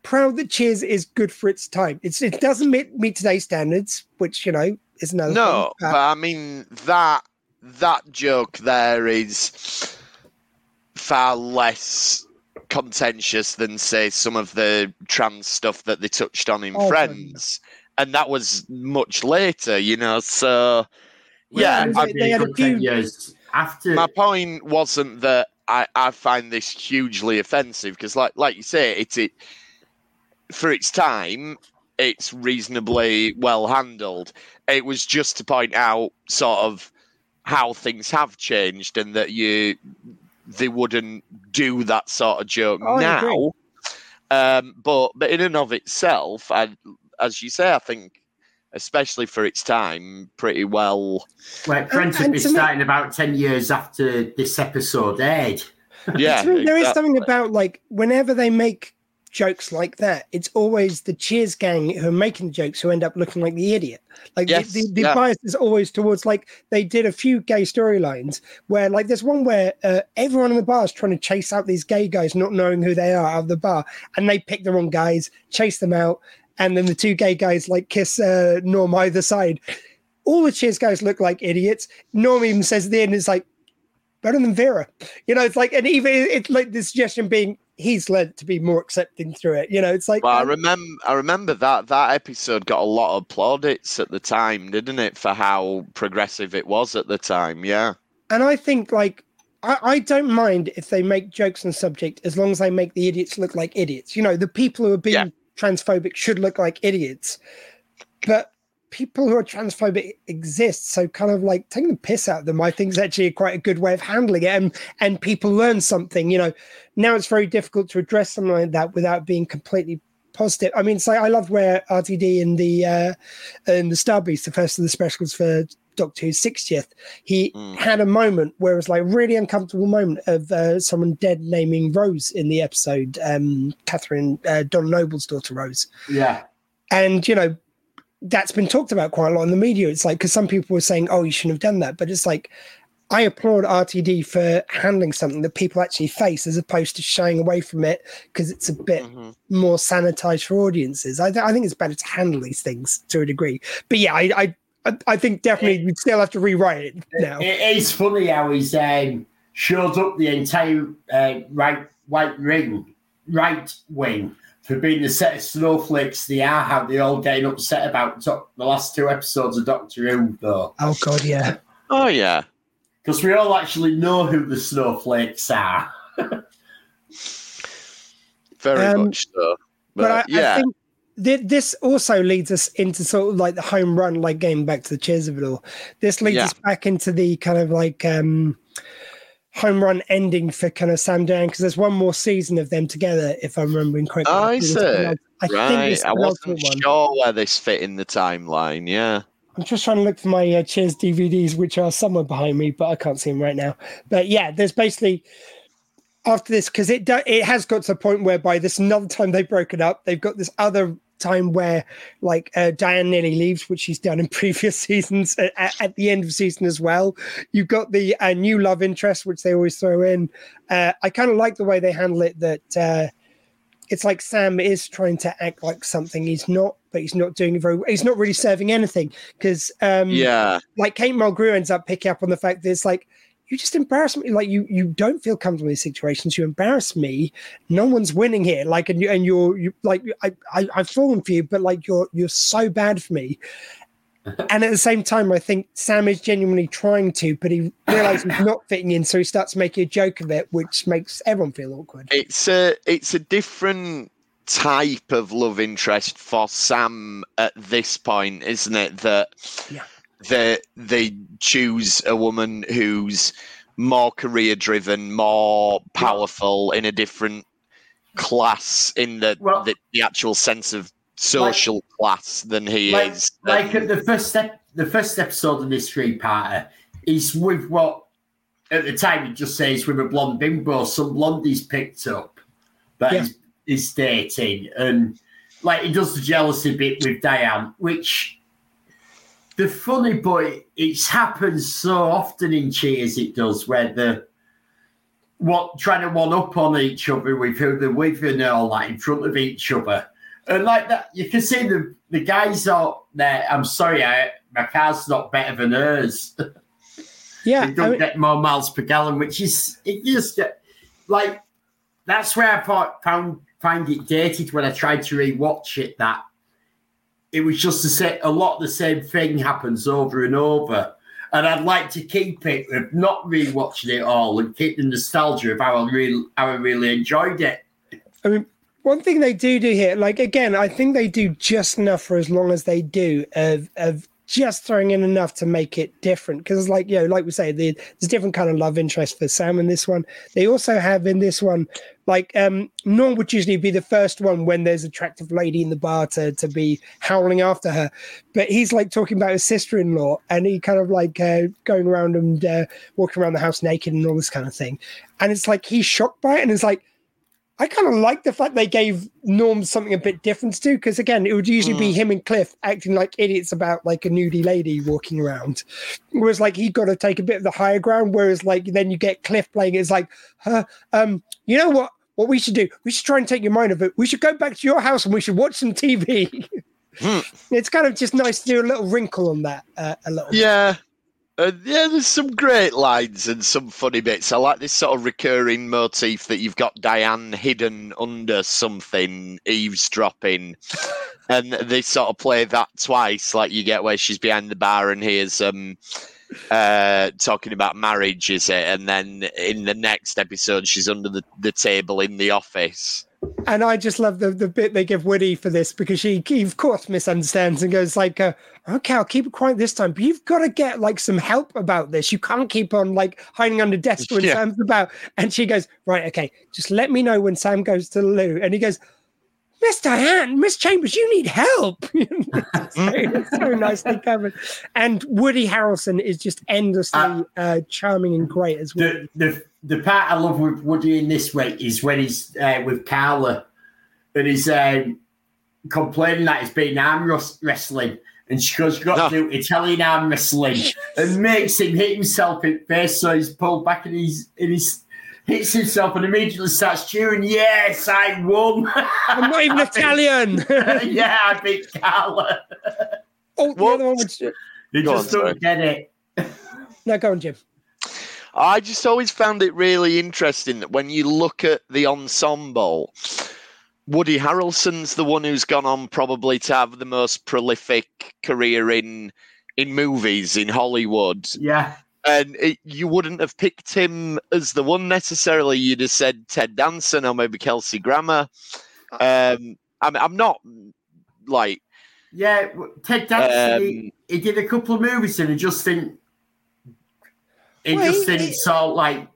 proud that cheers is good for its time it's it doesn't meet, meet today's standards which you know is another No, thing, but I mean that that joke there is far less contentious than say some of the trans stuff that they touched on in Oh, God, Friends, and that was much later, you know. So yeah, Yeah, I- they- they had a few- years after. my point wasn't that I, I find this hugely offensive because, like like you say, it's it for its time, it's reasonably well handled. It was just to point out sort of how things have changed and that you they wouldn't do that sort of joke Oh, now. Um, but but in and of itself, I, as you say, I think especially for its time, pretty well. Well, Friends and would be me- starting about 10 years after this episode aired. Yeah, To me, there is exactly. something about like whenever they make jokes like that, it's always the Cheers gang who are making the jokes who end up looking like the idiot. Like Yes, the, the, the yeah. bias is always towards like they did a few gay storylines where like there's one where uh, everyone in the bar is trying to chase out these gay guys, not knowing who they are out of the bar, and they pick the wrong guys, chase them out, and then the two gay guys like kiss uh, Norm either side. All the Cheers guys look like idiots. Norm even says at the end, it's like better than Vera. You know, it's like, and even it's like the suggestion being he's learned to be more accepting through it. You know, it's like, Well, I um, remember, I remember that that episode got a lot of plaudits at the time, didn't it, for how progressive it was at the time? Yeah, and I think like. I, I don't mind if they make jokes on subject as long as they make the idiots look like idiots. You know, the people who are being Yeah. Transphobic should look like idiots. But people who are transphobic exist. So kind of like taking the piss out of them, I think is actually quite a good way of handling it. And and people learn something. You know, now it's very difficult to address something like that without being completely positive. I mean, so I love where RTD in the uh in the Star Beast, the first of the specials for Doctor Who's 60th, he Mm. had a moment where it was like a really uncomfortable moment of uh, someone dead naming Rose in the episode, um, Catherine uh, Donna Noble's daughter Rose Yeah. and you know that's been talked about quite a lot in the media it's like because some people were saying oh you shouldn't have done that but it's like i applaud rtd for handling something that people actually face as opposed to shying away from it because it's a bit Mhm. more sanitized for audiences I, th- I think it's better to handle these things to a degree but yeah i i I- I think definitely we'd still have to rewrite it now. It is funny how he's um, showed up the entire uh, right white ring, right wing for being the set of snowflakes they are. How they all getting upset about doc- the last two episodes of Doctor Who, though, Oh god, yeah. Oh yeah, because we all actually know who the snowflakes are. very Um, much so. But, But, I, yeah, I think thi- this also leads us into sort of like the home run, like getting back to the cheers of it all. This leads Yeah. us back into the kind of like um home run ending for kind of Sam Dan because there's one more season of them together, if I'm remembering correctly. Oh, I think is it's the it? penult- I right. I wasn't one. sure where this fit in the timeline. Yeah. I'm just trying to look for my uh, Cheers DVDs, which are somewhere behind me, but I can't see them right now. But yeah, there's basically after this because it do, it has got to the point whereby this another time they've broken up. They've got this other time where like uh, Diane nearly leaves, which she's done in previous seasons at, at- the end of season as well. You've got the uh, new love interest, which they always throw in. Uh, I kind of like the way they handle it. That uh, it's like Sam is trying to act like something he's not, but he's not doing it very. He's not really serving anything because, um, Yeah. like Kate Mulgrew ends up picking up on the fact that it's like you just embarrass me. Like you, you don't feel comfortable in these situations. You embarrass me. No one's winning here. Like, and you, and you're, you like, I, I, I've fallen for you, but like you're, you're so bad for me. and at the same time, I think Sam is genuinely trying to, but he realizes he's not fitting in, so he starts making a joke of it, which makes everyone feel awkward. It's a it's a different type of love interest for Sam at this point, isn't it? That Yeah. They they choose a woman who's more career driven, more powerful in a different class in the Well- the, the actual sense of social class than he like, is. like Um, at the first step, the first episode of this three parter is with what at the time it just says with a blonde bimbo, some blondie's picked up that Yeah. he's, he's dating, and like he does the jealousy bit with Diane, which the funny but it's happened so often in Cheers. It does where the what trying to one up on each other with who they're with and all that in front of each other. And like that, you can see the the guys are there. I'm sorry, I, my car's not better than hers. Yeah, They don't mean, get more miles per gallon, which is it just get like that's where I thought, found find it dated when I tried to rewatch it. That it was just the same. A lot of the same thing happens over and over, and I'd like to keep it not rewatching it all and keep the nostalgia of how I really how I really enjoyed it. I mean, one thing they do do here, like again, I think they do just enough for as long as they do of of just throwing in enough to make it different. Because, like you know, like we say, the, there's different kind of love interest for Sam in this one. They also have in this one, like um, Norm would usually be the first one when there's attractive lady in the bar to to be howling after her, but he's like talking about his sister-in-law, and he kind of like uh, going around and uh, walking around the house naked and all this kind of thing, and it's like he's shocked by it, and it's like I kind of like the fact they gave Norm something a bit different to do because again, it would usually be him and Cliff acting like idiots about like a nudie lady walking around, whereas like he got to take a bit of the higher ground. Whereas like then you get Cliff playing it's like, huh, um, you know what? What we should do? We should try and take your mind of it. We should go back to your house and we should watch some TV. It's kind of just nice to do a little wrinkle on that uh, a little. bit. Yeah. Uh, yeah, there's some great lines and some funny bits. I like this sort of recurring motif that you've got Diane hidden under something, eavesdropping, and they sort of play that twice. Like you get where she's behind the bar and hears um uh talking about marriage, is it? And then in the next episode, she's under the, the table in the office. And I just love the, the bit they give Woody for this because she, he, of course, misunderstands and goes like, uh, "Okay, I'll keep it quiet this time, but you've got to get like some help about this. You can't keep on like hiding under desk when Yeah. Sam's about." And she goes, "Right, okay, just let me know when Sam goes to the loo." And he goes, "Miss Diane, Miss Chambers, you need help." so, it's so nicely covered. And Woody Harrelson is just endlessly Uh, uh, charming and great as well. The, the the part I love with Woody in this way is when he's uh, with Carla and he's um, complaining that he's been arm wrestling. And she goes, got to do Italian arm wrestling and makes him hit himself in the face. So he's pulled back and he's, and he's hits himself and immediately starts cheering, Yes, I won. I'm not even Italian. yeah, I beat Carla. oh, the What? other one was He just on, don't get it. no, go on, Jim. I just always found it really interesting that when you look at the ensemble, Woody Harrelson's the one who's gone on probably to have the most prolific career in in movies in Hollywood. Yeah. And it, you wouldn't have picked him as the one necessarily. You'd have said Ted Danson or maybe Kelsey Grammer. Um, I'm, I'm not like Yeah, Ted Danson, he, Um, he did a couple of movies and he just didn't. He Well, just he- didn't sort of like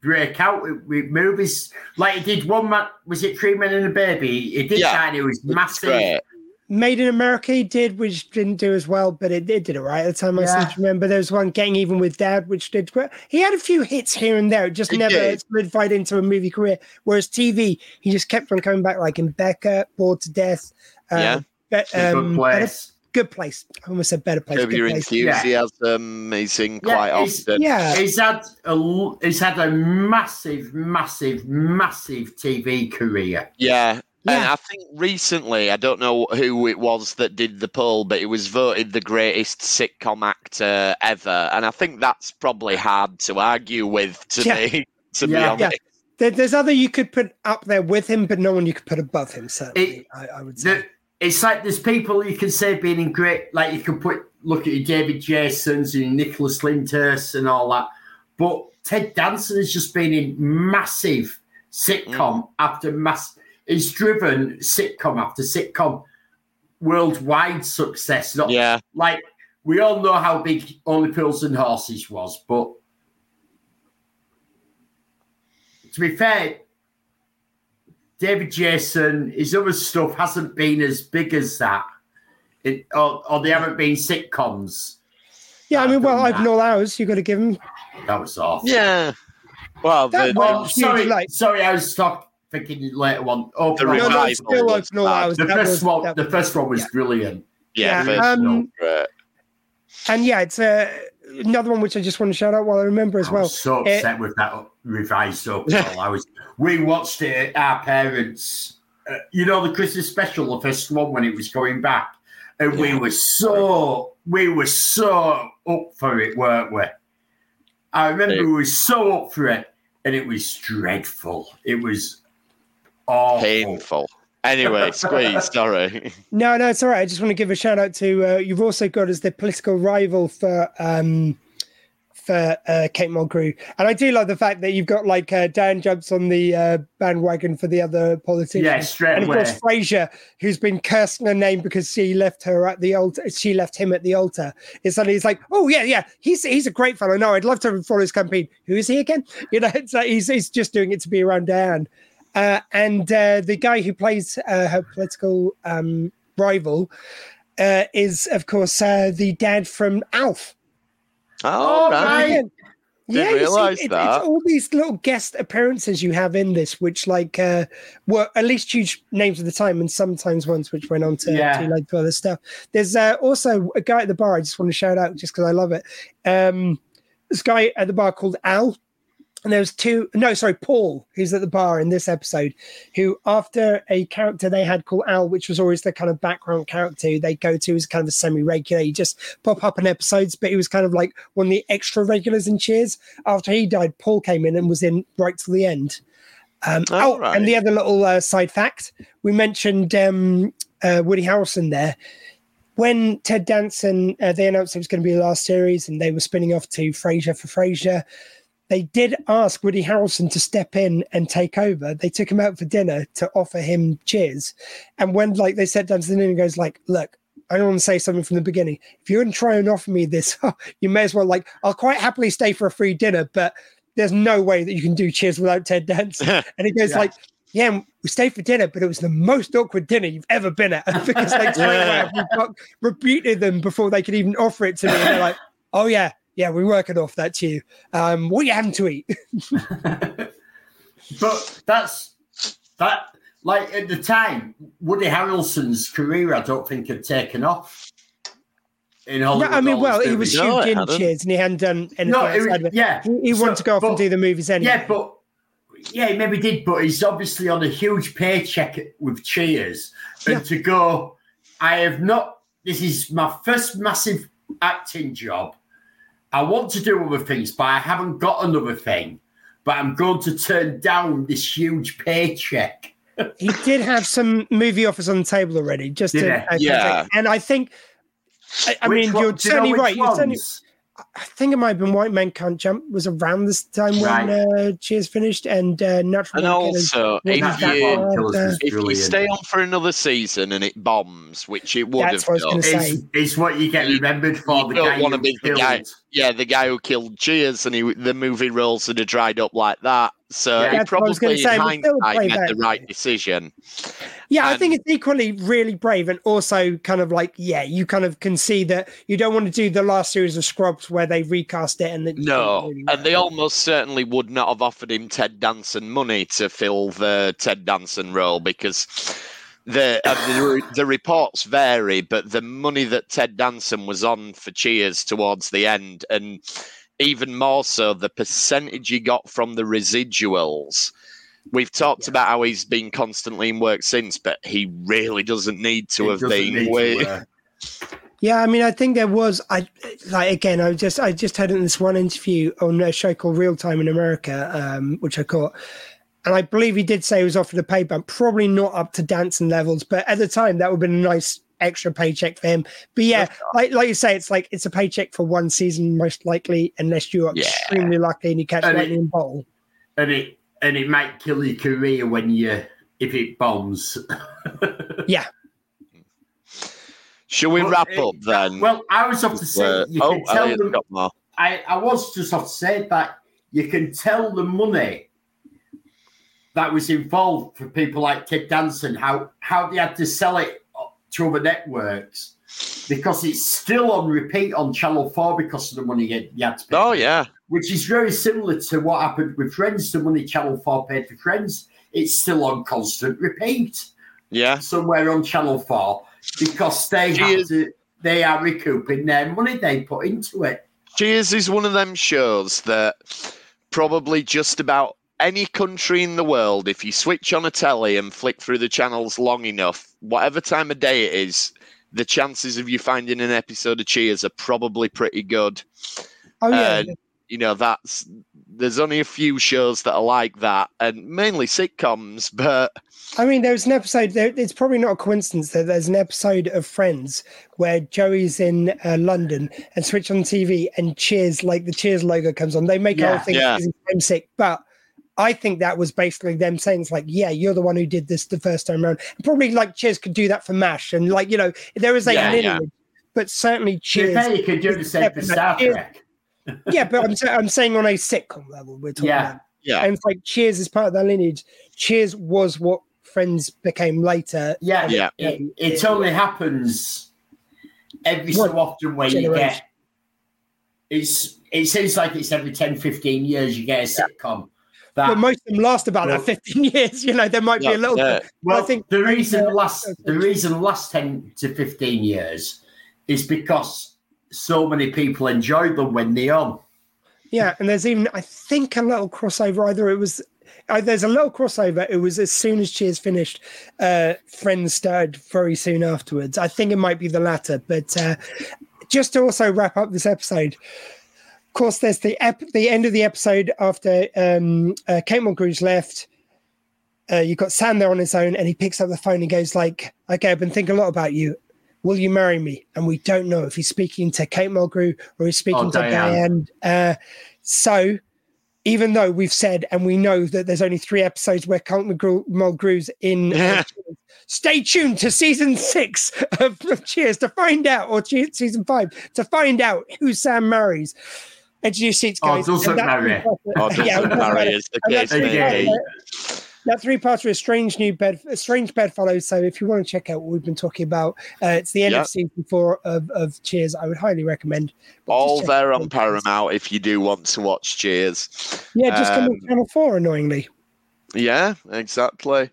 break out with, with movies. Like he did one man, was it Three Men and a Baby? He did Yeah, that. and It was massive. great. Made in America he did, which didn't do as well, but it, did it did all right at the time. I seem to remember there was one Getting Even with Dad, which did well. He had a few hits here and there, it just He never did. solidified into a movie career. Whereas TV, he just kept on coming back, like in Becker, Bored to Death. Uh, Yeah. Be- It's a um, good place. Good place. I almost said better place. Curb Good Your place. Enthusiasm. Um, he's in Yeah, quite he's- often. Yeah. He's had a l- he's had a massive, massive, massive TV career. Yeah. And Yeah. I think recently, I don't know who it was that did the poll, but it was voted the greatest sitcom actor ever. And I think that's probably hard to argue with, to Yeah. be to Yeah. be honest. There, there's other you could put up there with him, but no one you could put above him. Certainly, It- I, I would say. The, it's like there's people you can say being in great, like you can put look at your David Jasons and your Nicholas Lyndhurst and all that, but Ted Danson has just been in massive sitcom mm. after mass. He's driven sitcom after sitcom, worldwide success. Not Yeah. like we all know how big Only Fools and Horses was, but to be fair, David Jason, his other stuff hasn't been as big as that. It, or, or they haven't been sitcoms. yeah, I mean, well, done I've no Hours, you've got to give him. That was awful. Yeah. Well, That the, one- Oh, Huge sorry, light. sorry, I was talk, thinking later one. Oh, The right. No, no, revival still was open all hours. the That first was- one, that the was- first one was yeah. brilliant. yeah, yeah, um. And yeah, it's uh, another one which I just want to shout out while I remember as I well. so upset with that revised up. I was. We watched it at our parents. Uh, you know the Christmas special, the first one when it was going back, and we were so we were so up for it, weren't we? I remember Hey. we were so up for it, and it was dreadful. It was awful. Painful. Anyway, squeeze, sorry. No, no, it's all right. I just want to give a shout out to uh, you've also got as the political rival for um, for uh, Kate Mulgrew, and I do love the fact that you've got like uh, Diane jumps on the uh, bandwagon for the other politicians. Yeah, straight and of away. course Frasier, who's been cursing her name because she left her at the altar. She left him at the altar. It's suddenly he's like, oh yeah, yeah, he's he's a great fellow. No, I'd love to follow his campaign. Who is he again? You know, it's like he's he's just doing it to be around Diane. Uh, and uh, the guy who plays uh, her political um, rival uh, is, of course, uh, the dad from Alf. Oh, Oh, right. right. Didn't you see, realise it- that. It's all these little guest appearances you have in this, which like uh, were at least huge names at the time, and sometimes ones which went on to, Yeah. to like other stuff. There's uh, also a guy at the bar. I just want to shout out just because I love it. Um, this guy at the bar called Al. And there was two, no, sorry, Paul, who's at the bar in this episode, who after a character they had called Al, which was always the kind of background character they go to as kind of a semi-regular. He just pop up in episodes, but he was kind of like one of the extra regulars in Cheers. After he died, Paul came in and was in right till the end. Um, oh, right. and the other little uh, side fact we mentioned um, uh, Woody Harrelson there. When Ted Danson uh, they announced it was going to be the last series and they were spinning off to Frasier for Frasier, they did ask Woody Harrelson to step in and take over. They took him out for dinner to offer him cheers. And when like they sat down to the dinner and goes like, look, I don't want to say something from the beginning. If you're going to try and offer me this, you may as well like I'll quite happily stay for a free dinner, but there's no way that you can do cheers without Ted Danson. and he goes Yeah. like, yeah, we stayed for dinner, but it was the most awkward dinner you've ever been at because like straight away Yeah. we repeated them before they could even offer it to me. And they're like, oh yeah, yeah, we're working off that to you. Um, what are you having to eat? But that's that. Like at the time, Woody Harrelson's career, I don't think had taken off. In No, Hollywood, I mean, well, he was movies. No, huge in. Cheers, and he hadn't done anything No, it was- outside of it. yeah. He, he So- wanted to go off and do the movies anyway. Yeah, but yeah, he maybe did, but he's obviously on a huge paycheck with Cheers, and Yeah. to go, I have not. This is my first massive acting job. I want to do other things, but I haven't got another thing. But I'm going to turn down this huge paycheck. he did have some movie offers on the table already. Just Did to, he? Yeah. and I think. I, I mean, one- you're do you know certainly which right. You're certainly, ones? I think it might have been White Men Can't Jump was around this time when uh, Cheers finished, and uh, Natural And also, if That's that that you one, one, uh, if you stay on for another season and it bombs, which it would That's have what I was done, say. It's, it's what you get remembered for. you the don't wanna who be the guy- killed. Yeah, the guy who killed Cheers and he, the movie roles would have dried up like that. So Yeah. he That's what I was probably, say, in hindsight, made the right decision. Yeah, I think it's equally really brave and also kind of like, yeah, you kind of can see that you don't want to do the last series of Scrubs where they recast it and No, really and they almost certainly would not have offered him Ted Danson money to fill the Ted Danson role because the uh, the, re- the reports vary, but the money that Ted Danson was on for Cheers towards the end, and even more so, the percentage he got from the residuals. We've talked about how he's been constantly in work since, but he really doesn't need to It have been. need to, with- Yeah, I mean, I think there was. I like again. I just I just had in this one interview on a show called Real Time in America, um, which I caught, and I believe he did say he was offered a pay bump, probably not up to Danson levels, but at the time that would have been a nice extra paycheck for him. But yeah, like like you say, it's like it's a paycheck for one season, most likely, unless you're Yeah. extremely lucky and you catch And it- lightning bolt. and it and it might kill your career when you if it bombs. Yeah, Shall we Well, wrap it- up then? Well, I was off to say Uh, you oh, can tell Elliot's them. got more. I, I was just off to say that you can tell the money that was involved for people like Ted Danson how how they had to sell it to other networks because it's still on repeat on Channel Four because of the money you, had to pay. Oh yeah, which is very similar to what happened with Friends. The money Channel 4 paid for Friends, it's still on constant repeat yeah. somewhere on Channel 4 because they have Cheers. to, they are recouping their money they put into it. Cheers is one of them shows that probably just about any country in the world, if you switch on a telly and flick through the channels long enough, whatever time of day it is, the chances of you finding an episode of Cheers are probably pretty good. oh yeah. And you know that's there's only a few shows that are like that, and mainly sitcoms. But I mean, there's an episode. There, it's probably not a coincidence that there's an episode of Friends where Joey's in uh, London and switch on TV and Cheers, like the Cheers logo comes on. They make a Yeah. whole thing Yeah. homesick, but I think that was basically them saying it's like, yeah, you're the one who did this the first time around. Probably like Cheers could do that for Mash, and like you know, there is a Yeah, lineage, yeah. but certainly Cheers. fair, you can do the same for Star Cheers- Trek. yeah, but I'm, I'm saying on a sitcom level, we're talking Yeah. about. yeah, And it's like Cheers is part of that lineage. Cheers was what Friends became later. Yeah, Yeah. It, it only happens every so often where you get. It's it seems like it's every 10, 15 years you get a sitcom. That But most of them last about Well- that 15 years. You know, there might be a little yeah. bit. well, I think the reason uh, last the reason last ten to fifteen years is because so many people enjoyed them when they're on. Yeah, and there's even I think a little crossover. Either it was uh, there's a little crossover. It was as soon as Cheers finished, uh, Friends started very soon afterwards. I think it might be the latter. But uh, just to also wrap up this episode, of course, there's the ep- the end of the episode after um, uh, Kate Mulgrew's left. Uh, you've got Sam there on his own, and he picks up the phone and goes like, "Okay, I've been thinking a lot about you. Will you marry me?" And we don't know if he's speaking to Kate Mulgrew or he's speaking Oh, to Diane. Diane. Uh, so, even though we've said and we know that there's only three episodes where Kate Mulgrew, Mulgrew's in, uh, Yeah. stay tuned to season six of Cheers to find out, or che- season five to find out who Sam marries. Edge of your seats, Or guys. doesn't And that marry. three-parter- doesn't Yeah, marry matter. the case that may Okay. be. three-parter- that three parter is strange new bed a strange bedfellow so if you want to check out what we've been talking about uh, it's the end Yeah. of season four of, of cheers i would highly recommend But just All there on Paramount if you do want to watch Cheers. yeah just come on Um, channel four annoyingly Yeah, exactly.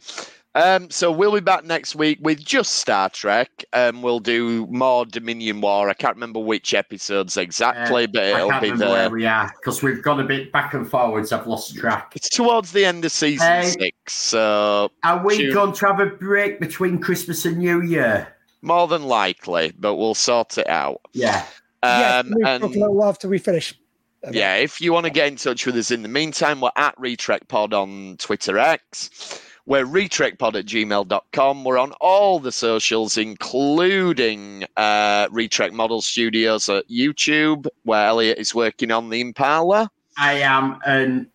Um, so we'll be back next week with just Star Trek, and we'll do more Dominion War. I can't remember which episodes exactly, Uh, but I it'll can't be remember where we are because we've gone a bit back and forwards. I've lost track. It's towards the end of season Hey. six, so Are we June. going to have a break between Christmas and New Year? more than likely, but we'll sort it out. Yeah. yeah Um, we'll and a little after we finish about yeah, if you want to get in touch with us in the meantime, we're at RetrekPod on Twitter X. We're retrekpod at gmail.com. We're on all the socials, including uh, Retrek Model Studios at YouTube, where Elliot is working on the Impala. I am, and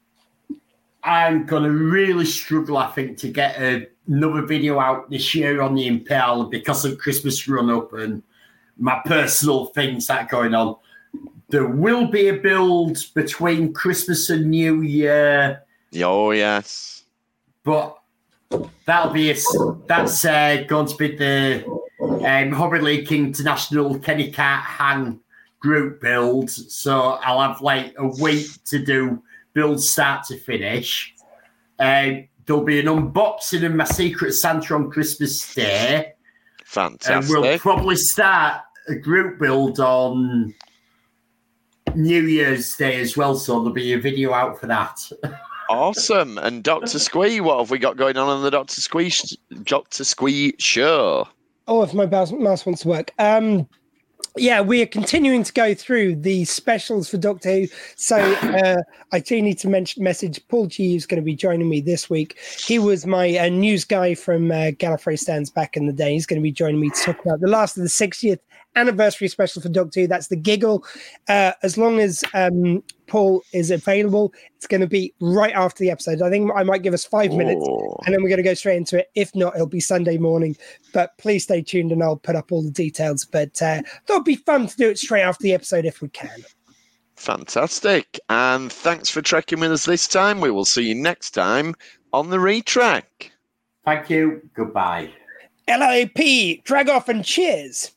I'm going to really struggle, I think, to get a, another video out this year on the Impala because of Christmas run up and my personal things that are going on. There will be a build between Christmas and New Year, Oh, yes. but that'll be a, that's uh, going to be the um, Hobby League International Kenny Cart Hang group build. So I'll have like a week to do build start to finish. Um, there'll be an unboxing of my Secret Santa on Christmas Day, Fantastic. and we'll probably start a group build on New Year's Day as well. So there'll be a video out for that. Awesome. And Dr. Squee, what have we got going on on the Dr. Squee, sh- Dr. Squee show? oh if my mouse, mouse wants to work um yeah, we are continuing to go through the specials for Doctor Who. So uh, I do need to mention message Paul G, who's going to be joining me this week. He was my uh, news guy from uh, Gallifrey Stands back in the day. He's going to be joining me to talk about the last of the 60th anniversary special for Doctor Who. That's the giggle. Uh, as long as um, Paul is available, it's going to be right after the episode. I think I might give us five minutes Oh. and then we're going to go straight into it. If not, it'll be Sunday morning. But please stay tuned and I'll put up all the details. But uh, it'll be fun to do it straight after the episode if we can. Fantastic. And thanks for trekking with us this time. We will see you next time on the Retrek. Thank you. Goodbye. LAP, drag off and cheers.